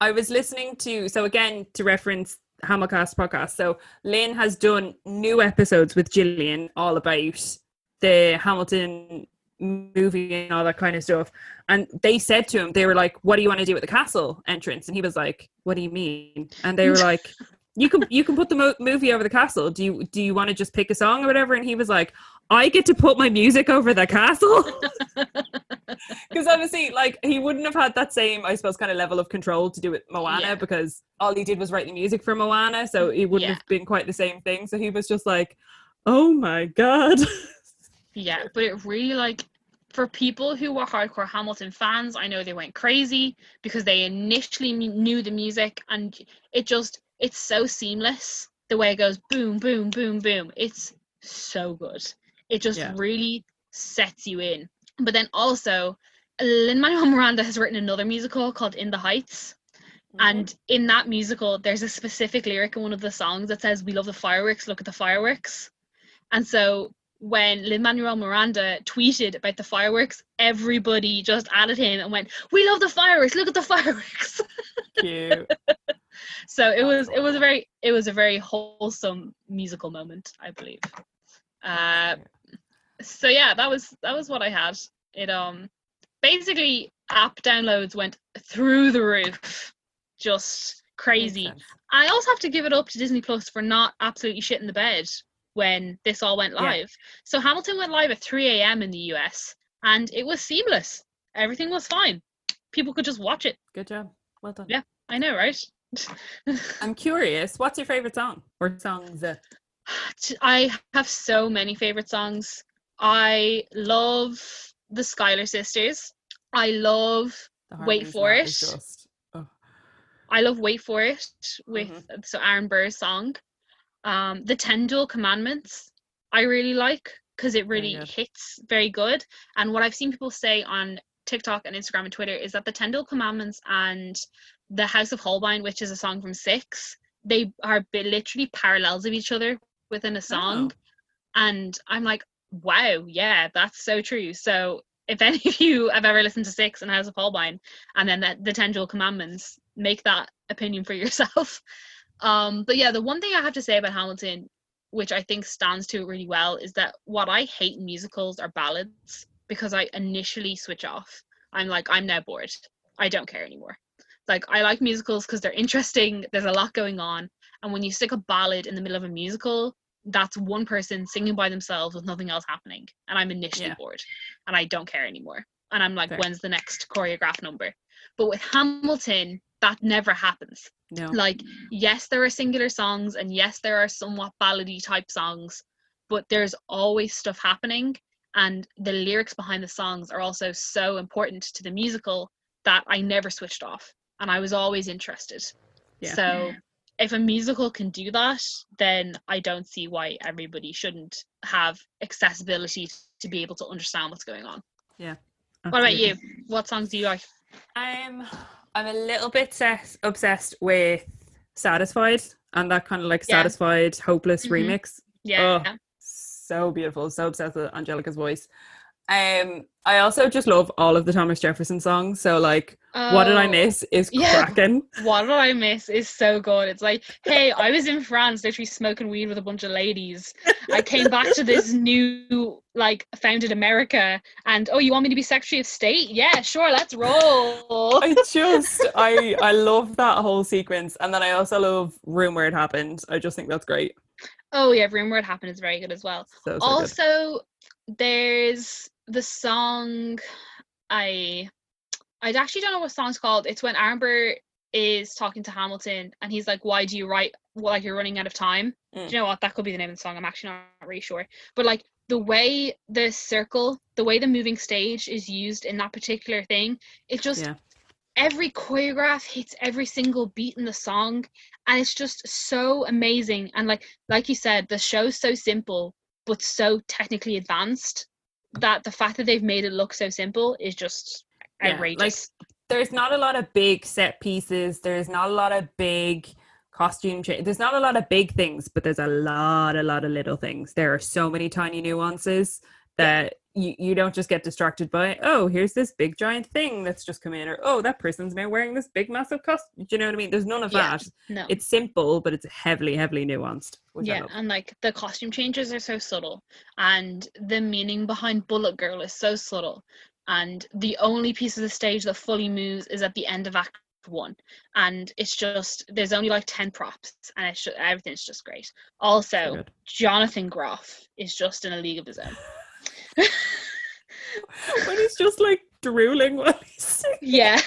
I was listening to, so again, to reference Hamilcast podcast. So Lin has done new episodes with Gillian all about the Hamilton movie and all that kind of stuff. And they said to him, they were like, What do you want to do with the castle entrance? And he was like, What do you mean? And they were like, You can you can put the mo- movie over the castle. Do you do you want to just pick a song or whatever? And he was like, I get to put my music over the castle. Because obviously, like he wouldn't have had that same, I suppose, kind of level of control to do with Moana Yeah. because all he did was write the music for Moana, so mm, it wouldn't Yeah. have been quite the same thing. So he was just like, "Oh my god!" Yeah, but it really like for people who were hardcore Hamilton fans, I know they went crazy because they initially kn- knew the music and it just it's so seamless the way it goes boom boom boom boom. It's so good. It just Yeah. really sets you in. But then also Lin Manuel Miranda has written another musical called In the Heights. Mm-hmm. And in that musical, there's a specific lyric in one of the songs that says, We love the fireworks, look at the fireworks. And so when Lin Manuel Miranda tweeted about the fireworks, everybody just added him and went, We love the fireworks, look at the fireworks. cute. So it was it was a very it was a very wholesome musical moment, I believe. Uh so yeah, that was that was what I had. It um basically app downloads went through the roof. Just crazy. I also have to give it up to Disney Plus for not absolutely shitting the bed when this all went Yeah. live. So Hamilton went live at 3 a.m. in the US and it was seamless. Everything was fine. People could just watch it. Good job. Well done. Yeah. I know, right? I'm curious. What's your favorite song or songs? I have so many favorite songs. I love the Schuyler sisters. I love Wait for in that is it. just- oh, I love Wait For It with Mm-hmm. so Aaron Burr's song. Um, the Ten Duel Commandments I really like because it really hits very good. And what I've seen people say on TikTok and Instagram and Twitter is that the Ten Duel Commandments and the House of Holbein, which is a song from Six, they are literally parallels of each other within a song. And I'm like, wow, yeah, that's so true. So if any of you have ever listened to Six and House of Holbein, and then the, the Ten Duel Commandments, make that opinion for yourself. Um, but yeah, the one thing I have to say about Hamilton, which I think stands to it really well, is that what I hate in musicals are ballads because I initially switch off. I'm like, I'm now bored. I don't care anymore. Like, I like musicals because they're interesting, there's a lot going on. And when you stick a ballad in the middle of a musical, that's one person singing by themselves with nothing else happening. And I'm initially Yeah. bored and I don't care anymore. And I'm like, Fair. when's the next choreographed number? But with Hamilton, that never happens. no. Like, yes, there are singular songs, and yes, there are somewhat ballady type songs, but there's always stuff happening, and the lyrics behind the songs are also so important to the musical that I never switched off, and I was always interested. Yeah. So, if a musical can do that, then I don't see why everybody shouldn't have accessibility to be able to understand what's going on. Yeah. What about you? What songs do you like? I'm I'm a little bit ses- obsessed with Satisfied and that kind of like Yeah. Satisfied Hopeless Mhm. remix. Yeah. Oh. So beautiful, so obsessed with Angelica's voice. Um, I also just love all of the Thomas Jefferson songs. So like, what did I Oh. miss is Yeah. cracking. What did I miss is so good. It's like, hey, I was in France literally smoking weed with a bunch of ladies. I came back to this new, like, founded America, and oh, you want me to be Secretary of State? Yeah, sure, let's roll. I just I I love that whole sequence, and then I also love Room Where It Happened. I just think that's great. Oh, yeah, Room Where It Happened is very good as well. So, so good. also, there's the song I I actually don't know what song's called. It's when Amber is talking to Hamilton and he's like, Why do you write well, like you're running out of time? Mm. Do you know what? That could be the name of the song. I'm actually not really sure. But like the way the circle, the way the moving stage is used in that particular thing, it just Yeah. every choreograph hits every single beat in the song and it's just so amazing and like like you said the show's so simple but so technically advanced that the fact that they've made it look so simple is just Yeah, like, there's not a lot of big set pieces. There's not a lot of big costume change. There's not a lot of big things, but there's a lot, a lot of little things. There are so many tiny nuances that you, you don't just get distracted by, oh, here's this big giant thing that's just come in, or oh, that person's now wearing this big massive costume. Do you know what I mean? There's none of Yeah. that. no It's simple, but it's heavily, heavily nuanced. Yeah and like the costume changes are so subtle and the meaning behind bullet girl is so subtle and the only piece of the stage that fully moves is at the end of act one and it's just there's only like 10 props and it's just, everything's just great also good. jonathan groff is just in a league of his own when he's just like drooling while he's singing. yeah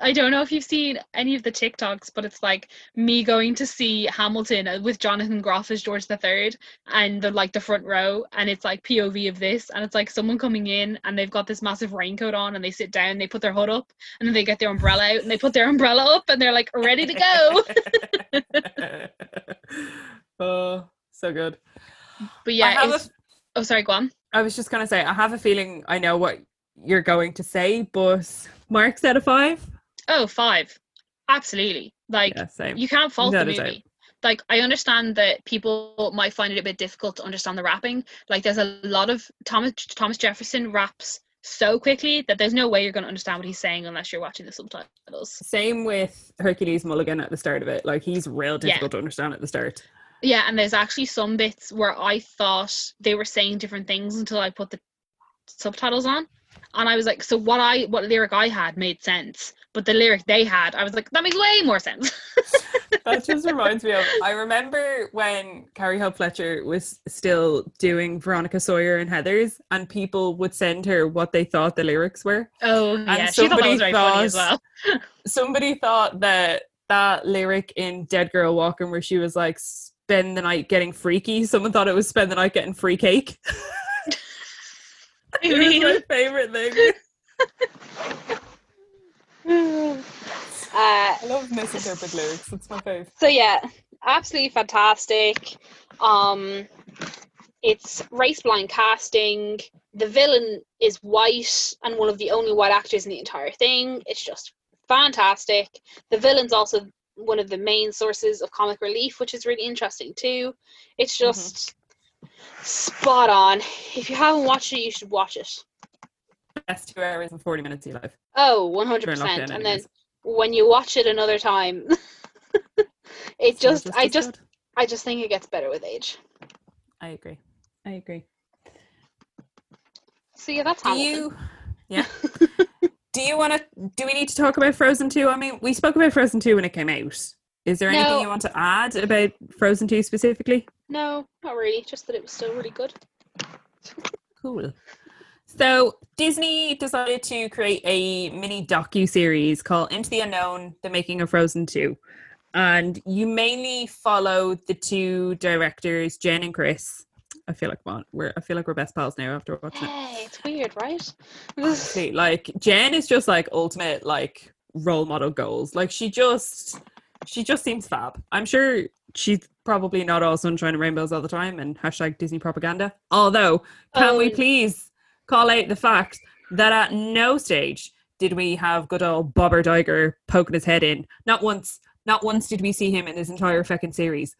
I don't know if you've seen any of the TikToks, but it's like me going to see Hamilton uh, with Jonathan Groff as George III and the like the front row, and it's like POV of this, and it's like someone coming in and they've got this massive raincoat on, and they sit down, they put their hood up, and then they get their umbrella out, and they put their umbrella up, and they're like ready to go. oh, so good. But yeah, a oh sorry, go on. I was just gonna say, I have a feeling I know what you're going to say, but marks out of five. Oh, five, absolutely. Like Yeah, you can't fault the Without movie. Like I understand that people might find it a bit difficult to understand the rapping. Like there's a lot of Thomas Thomas Jefferson raps so quickly that there's no way you're going to understand what he's saying unless you're watching the subtitles. Same with Hercules Mulligan at the start of it. Like he's real difficult to understand at the start. Yeah, and there's actually some bits where I thought they were saying different things until I put the subtitles on. And I was like, so what I what lyric I had made sense, but the lyric they had, I was like, that makes way more sense. That just reminds me of I remember when Carrie Hope Fletcher was still doing Veronica Sawyer and Heather's, and people would send her what they thought the lyrics were. oh yeah, she thought that somebody was very funny as thought- well. somebody thought that that lyric in Dead Girl Walking where she was like spend the night getting freaky someone thought it was spend the night getting free cake it was my favorite thing uh, I love misinterpret lyrics it's my fave So yeah, absolutely fantastic. Um, it's race blind casting. The villain is white and one of the only white actors in the entire thing. It's just fantastic. The villain's also one of the main sources of comic relief, which is really interesting too. It's just spot on. If you haven't watched it, you should watch it. best two hours and 40 minutes of your life Oh, 100%. during lockdown And then when you watch it another time, it Still just, I just, good. I just think it gets better with age. I agree I agree So yeah, that's how you yeah do you want to do we need to talk about Frozen 2 I mean we spoke about Frozen 2 when it came out is there anything No. you want to add about Frozen 2 specifically No, not really. Just that it was still really good. Cool. So Disney decided to create a mini docu series called Into the Unknown: The Making of Frozen 2. And you mainly follow the two directors, Jen and Chris. I feel like we're I feel like we're best pals now after watching it. Hey, it's weird, right? Honestly, like Jen is just like ultimate like role model goals. Like she just she just seems fab. I'm sure she's probably not all sunshine and rainbows all the time and hashtag Disney propaganda. Although, can we Um, please call out the fact that at no stage did we have good old Bob Iger poking his head in. Not once. Not once did we see him in this entire fucking series.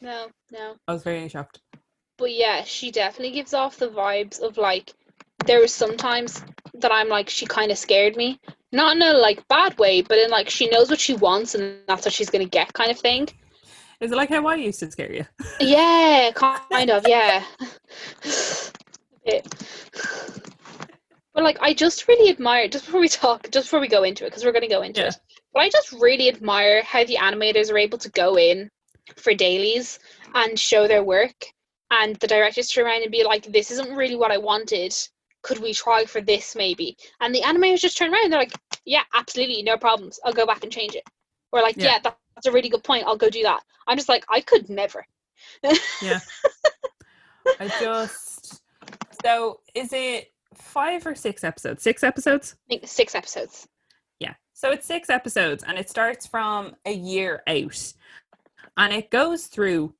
no, no. I was very shocked. But yeah, she definitely gives off the vibes of like there was sometimes that I'm like she kind of scared me. Not in a like bad way, but in like she knows what she wants and that's what she's gonna get kind of thing. Is it like how I used to scare you? Yeah, kind of, yeah. But like I just really admire just before we talk, just before we go into it, because we're gonna go into Yeah. it. But I just really admire how the animators are able to go in for dailies and show their work and the directors turn around and be like, This isn't really what I wanted. Could we try for this maybe? And the animators just turn around they're like, Yeah, absolutely, no problems. I'll go back and change it. Or like, Yeah. yeah, that- that's a really good point. I'll go do that. I'm just like, I could never. Yeah. I just So is it five or six episodes? Six episodes? I think six episodes. Yeah. So it's six episodes and it starts from a year out. And it goes through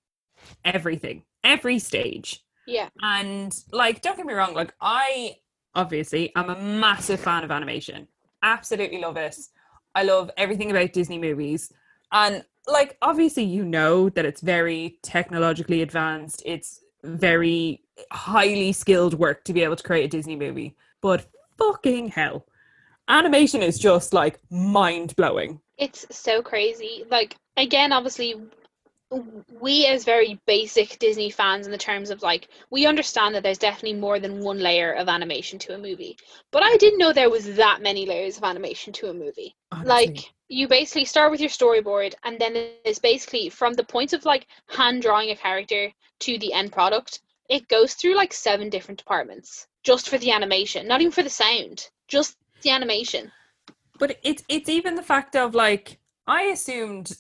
everything, every stage. Yeah. And like, don't get me wrong, like I obviously I'm a massive fan of animation. Absolutely love it. I love everything about Disney movies. And like obviously you know that it's very technologically advanced. It's very highly skilled work to be able to create a Disney movie. But fucking hell. Animation is just like mind blowing. It's so crazy. Like again, obviously we as very basic Disney fans in the terms of like we understand that there's definitely more than one layer of animation to a movie. But I didn't know there was that many layers of animation to a movie. Honestly. Like you basically start with your storyboard and then it's basically from the point of like hand drawing a character to the end product, it goes through like seven different departments just for the animation, not even for the sound, just the animation. but it's it's even the fact of like I assumed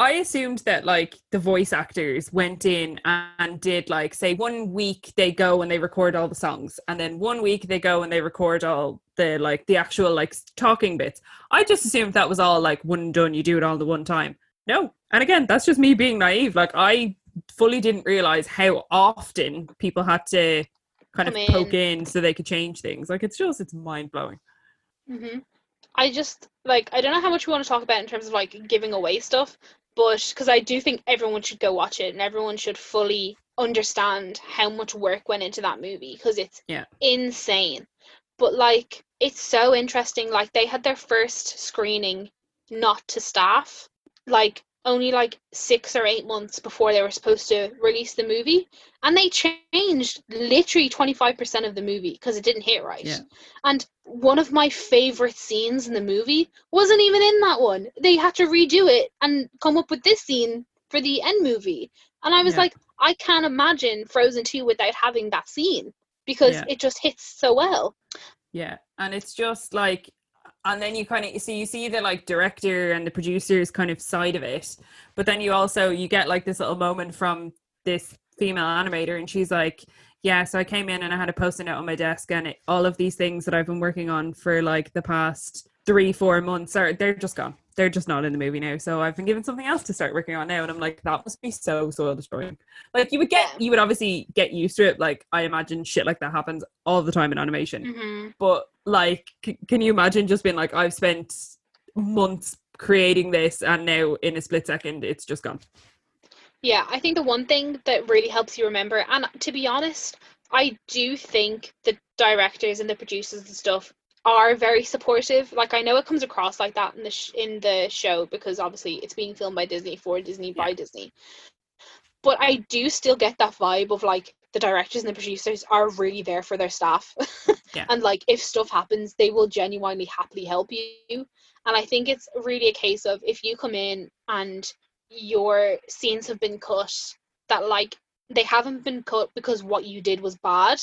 I assumed that like the voice actors went in and did like say one week they go and they record all the songs and then one week they go and they record all the like the actual like talking bits. I just assumed that was all like one and done you do it all the one time. No. And again, that's just me being naive. Like I fully didn't realize how often people had to kind Come of poke in so they could change things. Like it's just it's mind blowing. hmm I just like I don't know how much we want to talk about in terms of like giving away stuff, but because I do think everyone should go watch it and everyone should fully understand how much work went into that movie because it's Yeah. insane. But like it's so interesting. Like they had their first screening not to staff, like only like six or eight months before they were supposed to release the movie, and they changed literally twenty five percent of the movie because it didn't hit right. Yeah. And one of my favorite scenes in the movie wasn't even in that one. They had to redo it and come up with this scene for the end movie. And I was Yeah. like, I can't imagine Frozen 2 without having that scene because Yeah. it just hits so well. Yeah, and it's just like, and then you kind of see you see the like director and the producers kind of side of it, but then you also you get like this little moment from this female animator, and she's like, "Yeah, so I came in and I had a post-it note on my desk, and it, all of these things that I've been working on for like the past three, four months are they're just gone. They're just not in the movie now. So I've been given something else to start working on now, and I'm like, that must be so soul destroying. Like you would get, you would obviously get used to it. Like I imagine shit like that happens all the time in animation Mm-hmm. but like c- can you imagine just being like i've spent months creating this and now in a split second it's just gone Yeah, I think the one thing that really helps you remember, and to be honest, I do think the directors and the producers and stuff are very supportive. Like I know it comes across like that in the sh- in the show because obviously it's being filmed by Disney for Disney by Disney. But I do still get that vibe of like the directors and the producers are really there for their staff. Yeah. and like if stuff happens, they will genuinely happily help you. And I think it's really a case of if you come in and your scenes have been cut that like they haven't been cut because what you did was bad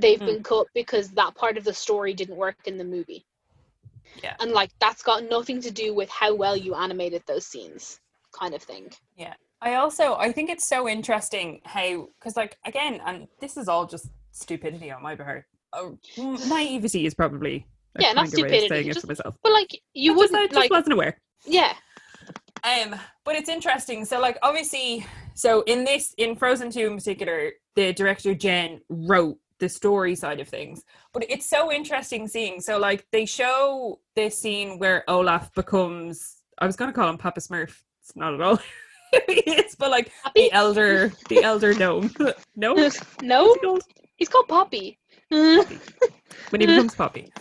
they've Hmm. been cut because that part of the story didn't work in the movie Yeah. and like that's got nothing to do with how well you animated those scenes kind of thing Yeah. i also i think it's so interesting how because like again and this is all just stupidity on my part oh, naivety is probably Yeah, not kinder way of stupidity, saying it just- to myself but like you I just, I wouldn't just like wasn't aware yeah Um, but it's interesting. So, like, obviously, so in this, in Frozen 2 in particular, the director Jen wrote the story side of things. But it's so interesting seeing. So, like, they show this scene where Olaf becomes, I was going to call him Papa Smurf. It's not at all. it's but like Pabbie? the elder, the elder gnome. no, no he called? he's called pabbie when he becomes Pabbie.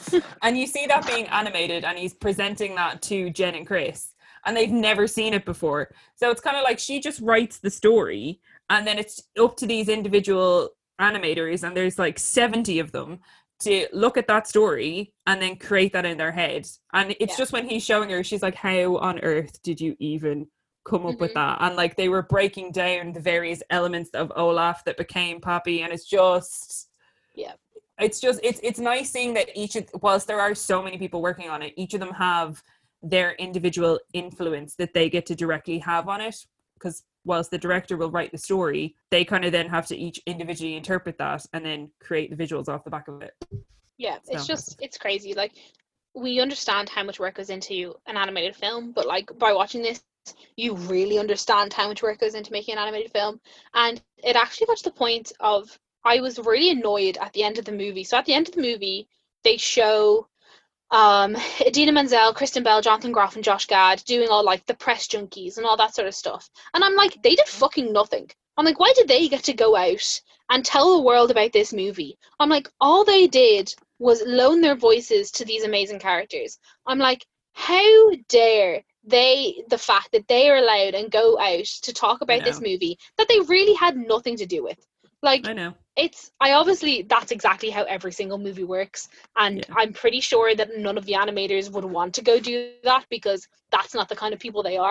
And you see that being animated, and he's presenting that to Jen and Chris, and they've never seen it before. So it's kind of like she just writes the story, and then it's up to these individual animators, and there's like 70 of them to look at that story and then create that in their head. And it's Yeah. just when he's showing her, she's like, How on earth did you even come up with Mhm. that? And like they were breaking down the various elements of Olaf that became Pabbie, and it's just Yeah. it's just it's it's nice seeing that each of whilst there are so many people working on it each of them have their individual influence that they get to directly have on it because whilst the director will write the story, they kind of then have to each individually interpret that and then create the visuals off the back of it. Yeah, So it's just it's crazy. Like we understand how much work goes into an animated film, but like by watching this, you really understand how much work goes into making an animated film. And it actually got to the point of I was really annoyed at the end of the movie. So at the end of the movie, they show um Idina Menzel, Kristen Bell, Jonathan Groff, and Josh Gad doing all like the press junkies and all that sort of stuff. And I'm like, they did fucking nothing. I'm like, why did they get to go out and tell the world about this movie? I'm like, all they did was loan their voices to these amazing characters. I'm like, how dare they the fact that they are allowed and go out to talk about this movie that they really had nothing to do with. Like I know. It's I obviously that's exactly how every single movie works and Yeah. I'm pretty sure that none of the animators would want to go do that because that's not the kind of people they are.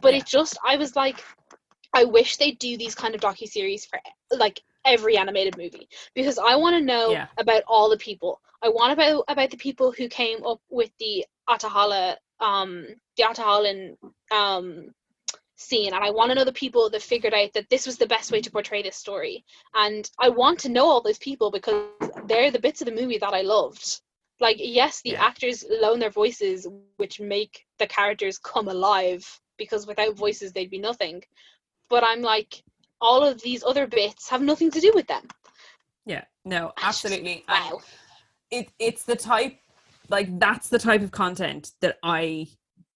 But Yeah. it just I was like I wish they do these kind of docu-series for like every animated movie because I want to know Yeah. about all the people. I want about about the people who came up with the Atahala um the Ahtohallan um scene and I want to know the people that figured out that this was the best way to portray this story. And I want to know all those people because they're the bits of the movie that I loved. Like yes, the Yeah. actors loan their voices which make the characters come alive because without voices they'd be nothing. But I'm like all of these other bits have nothing to do with them. Yeah. No, absolutely. Wow. it it's the type like that's the type of content that I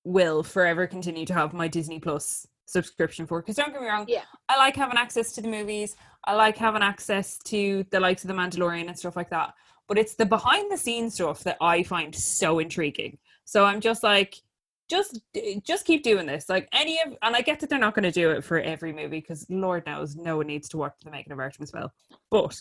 will forever continue to have my Disney Plus subscription for. Because don't get me wrong, Yeah. I like having access to the movies. I like having access to the likes of the Mandalorian and stuff like that. But it's the behind the scenes stuff that I find so intriguing. So I'm just like, just just keep doing this. Like any of, and I get that they're not going to do it for every movie because Lord knows no one needs to watch the making of Artemis Fowl. But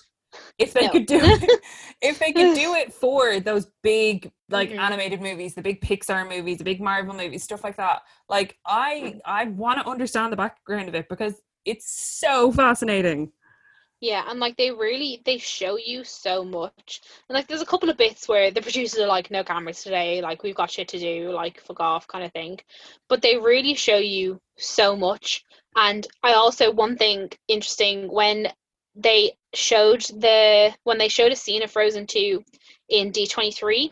if they No. could do it, if they could do it for those big like Mhm. animated movies, the big Pixar movies, the big Marvel movies, stuff like that, like I I want to understand the background of it because it's so fascinating. Yeah, and like they really they show you so much. And like there's a couple of bits where the producers are like, no cameras today, like we've got shit to do, like fuck off kind of thing. But they really show you so much. And I also one thing interesting when they showed the when they showed a scene of Frozen 2 in D23,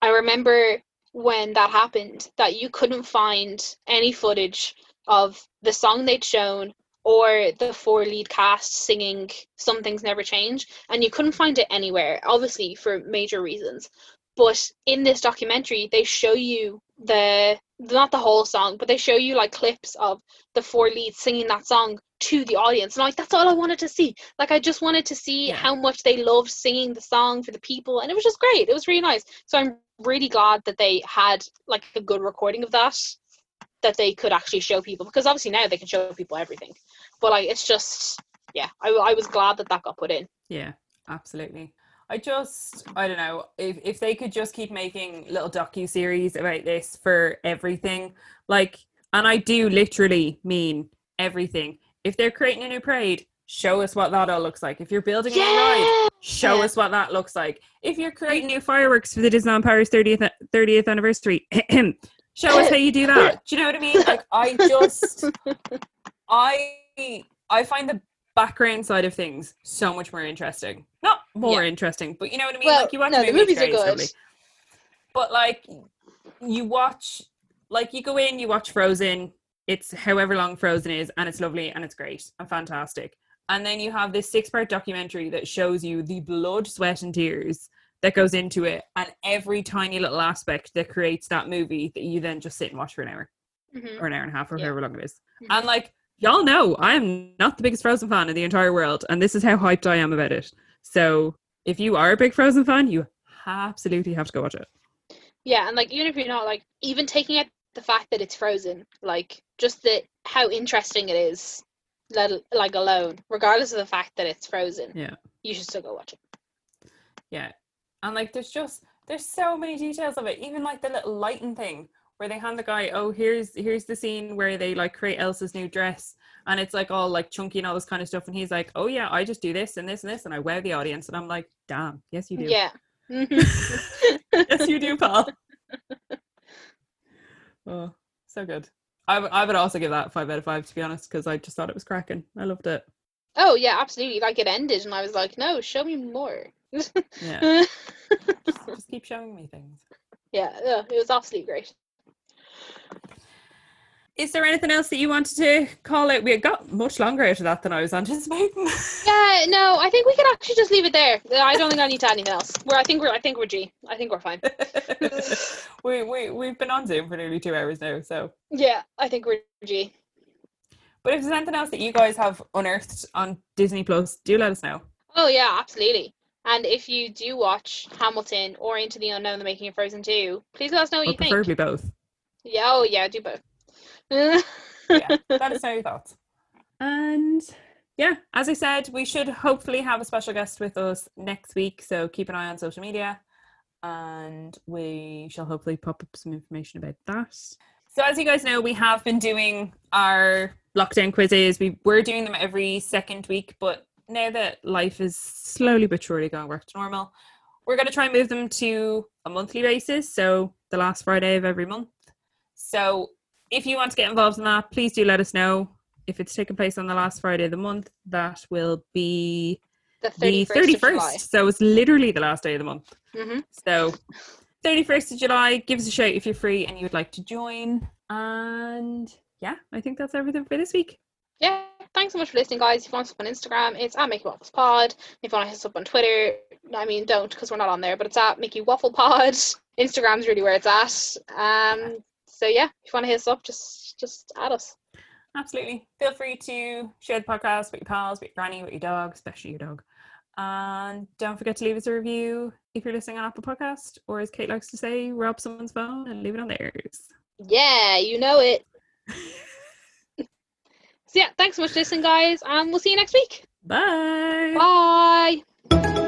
I remember when that happened that you couldn't find any footage of the song they'd shown or the four lead cast singing Some Things Never Change, and you couldn't find it anywhere, obviously for major reasons. But in this documentary, they show you the not the whole song, but they show you like clips of the four leads singing that song to the audience. And like that's all I wanted to see. Like I just wanted to see Yeah. how much they loved singing the song for the people, and it was just great. It was really nice. So I'm really glad that they had like a good recording of that that they could actually show people because obviously now they can show people everything but like it's just yeah I, I was glad that that got put in Yeah, absolutely. I just I don't know if if they could just keep making little docu series about this for everything, like, and I do literally mean everything. If they're creating a new parade, show us what that all looks like. If you're building a new ride, show Yeah. us what that looks like. If you're creating new fireworks for the Disneyland Paris 30th 30th anniversary, show us how you do that. Do you know what I mean? Like I just I I find the background side of things so much more interesting. Not more interesting, but you know what I mean? Well, like you watch no, a the movies are good. lovely. But like you watch like you go in, you watch Frozen, it's however long Frozen is, and it's lovely and it's great and fantastic. And then you have this six part documentary that shows you the blood, sweat, and tears that goes into it, and every tiny little aspect that creates that movie that you then just sit and watch for an hour Mhm. or an hour and a half or Yeah. however long it is. Mhm. And like y'all know, I am not the biggest Frozen fan in the entire world, and this is how hyped I am about it. So if you are a big Frozen fan, you absolutely have to go watch it. yeah and like even if you're not like even taking out the fact that it's frozen like just the how interesting it is let like alone regardless of the fact that it's frozen Yeah. you should still go watch it Yeah. And like there's just there's so many details of it. Even like the little lighting thing where they hand the guy, oh here's here's the scene where they like create Elsa's new dress and it's like all like chunky and all this kind of stuff and he's like, Oh yeah, I just do this and this and this and I wear the audience and I'm like, damn, yes you do. yeah mm-hmm. yes you do, Paul. oh, so good. I would- I would also give that five out of five to be honest, because I just thought it was cracking. I loved it. Oh yeah, absolutely. Like it ended, and I was like, no, show me more. Yeah, yeah, just, just keep showing me things. yeah, it was absolutely great. Is there anything else that you wanted to call out? We got much longer out of that than I was anticipating. Yeah, no, I think we can actually just leave it there. I don't think I need to add anything else. We're, I think we're, I think we're G. I think we're fine. we we we've been on Zoom for nearly two hours now, so. Yeah, I think we're G. But if there's anything else that you guys have unearthed on Disney Plus, do let us know. Oh yeah, absolutely. And if you do watch Hamilton or Into the Unknown: The Making of Frozen 2, please let us know what Or you think. preferably both. Yeah, oh yeah, do both. Yeah, that is your thoughts. And yeah, as I said, we should hopefully have a special guest with us next week. So keep an eye on social media and we shall hopefully pop up some information about that. So as you guys know, we have been doing our lockdown quizzes. We were doing them every second week, but now that life is slowly but surely going back to normal, we're going to try and move them to a monthly basis. So the last Friday of every month. So if you want to get involved in that, please do let us know. If it's taking place on the last Friday of the month, that will be the the 31st, of July. 31st. So it's literally the last day of the month. hmm So 31st of July, give us a shout if you're free and you would like to join. And yeah, I think that's everything for this week. Yeah, thanks so much for listening, guys. If you want us up on Instagram, it's at Mickey Waffles Pod. If you want to hit us up on Twitter, I mean, don't because we're not on there, but it's at Mickey Waffle Pod. Instagram's really where it's at. Um, so yeah, if you want to hit us up, just just add us. Absolutely. Feel free to share the podcast with your pals, with your granny, with your dog, especially your dog. And don't forget to leave us a review if you're listening on Apple Podcast, or as Kate likes to say, rob someone's phone and leave it on theirs. Yeah, you know it. So yeah, thanks so much for listening, guys, and we'll see you next week. Bye. Bye.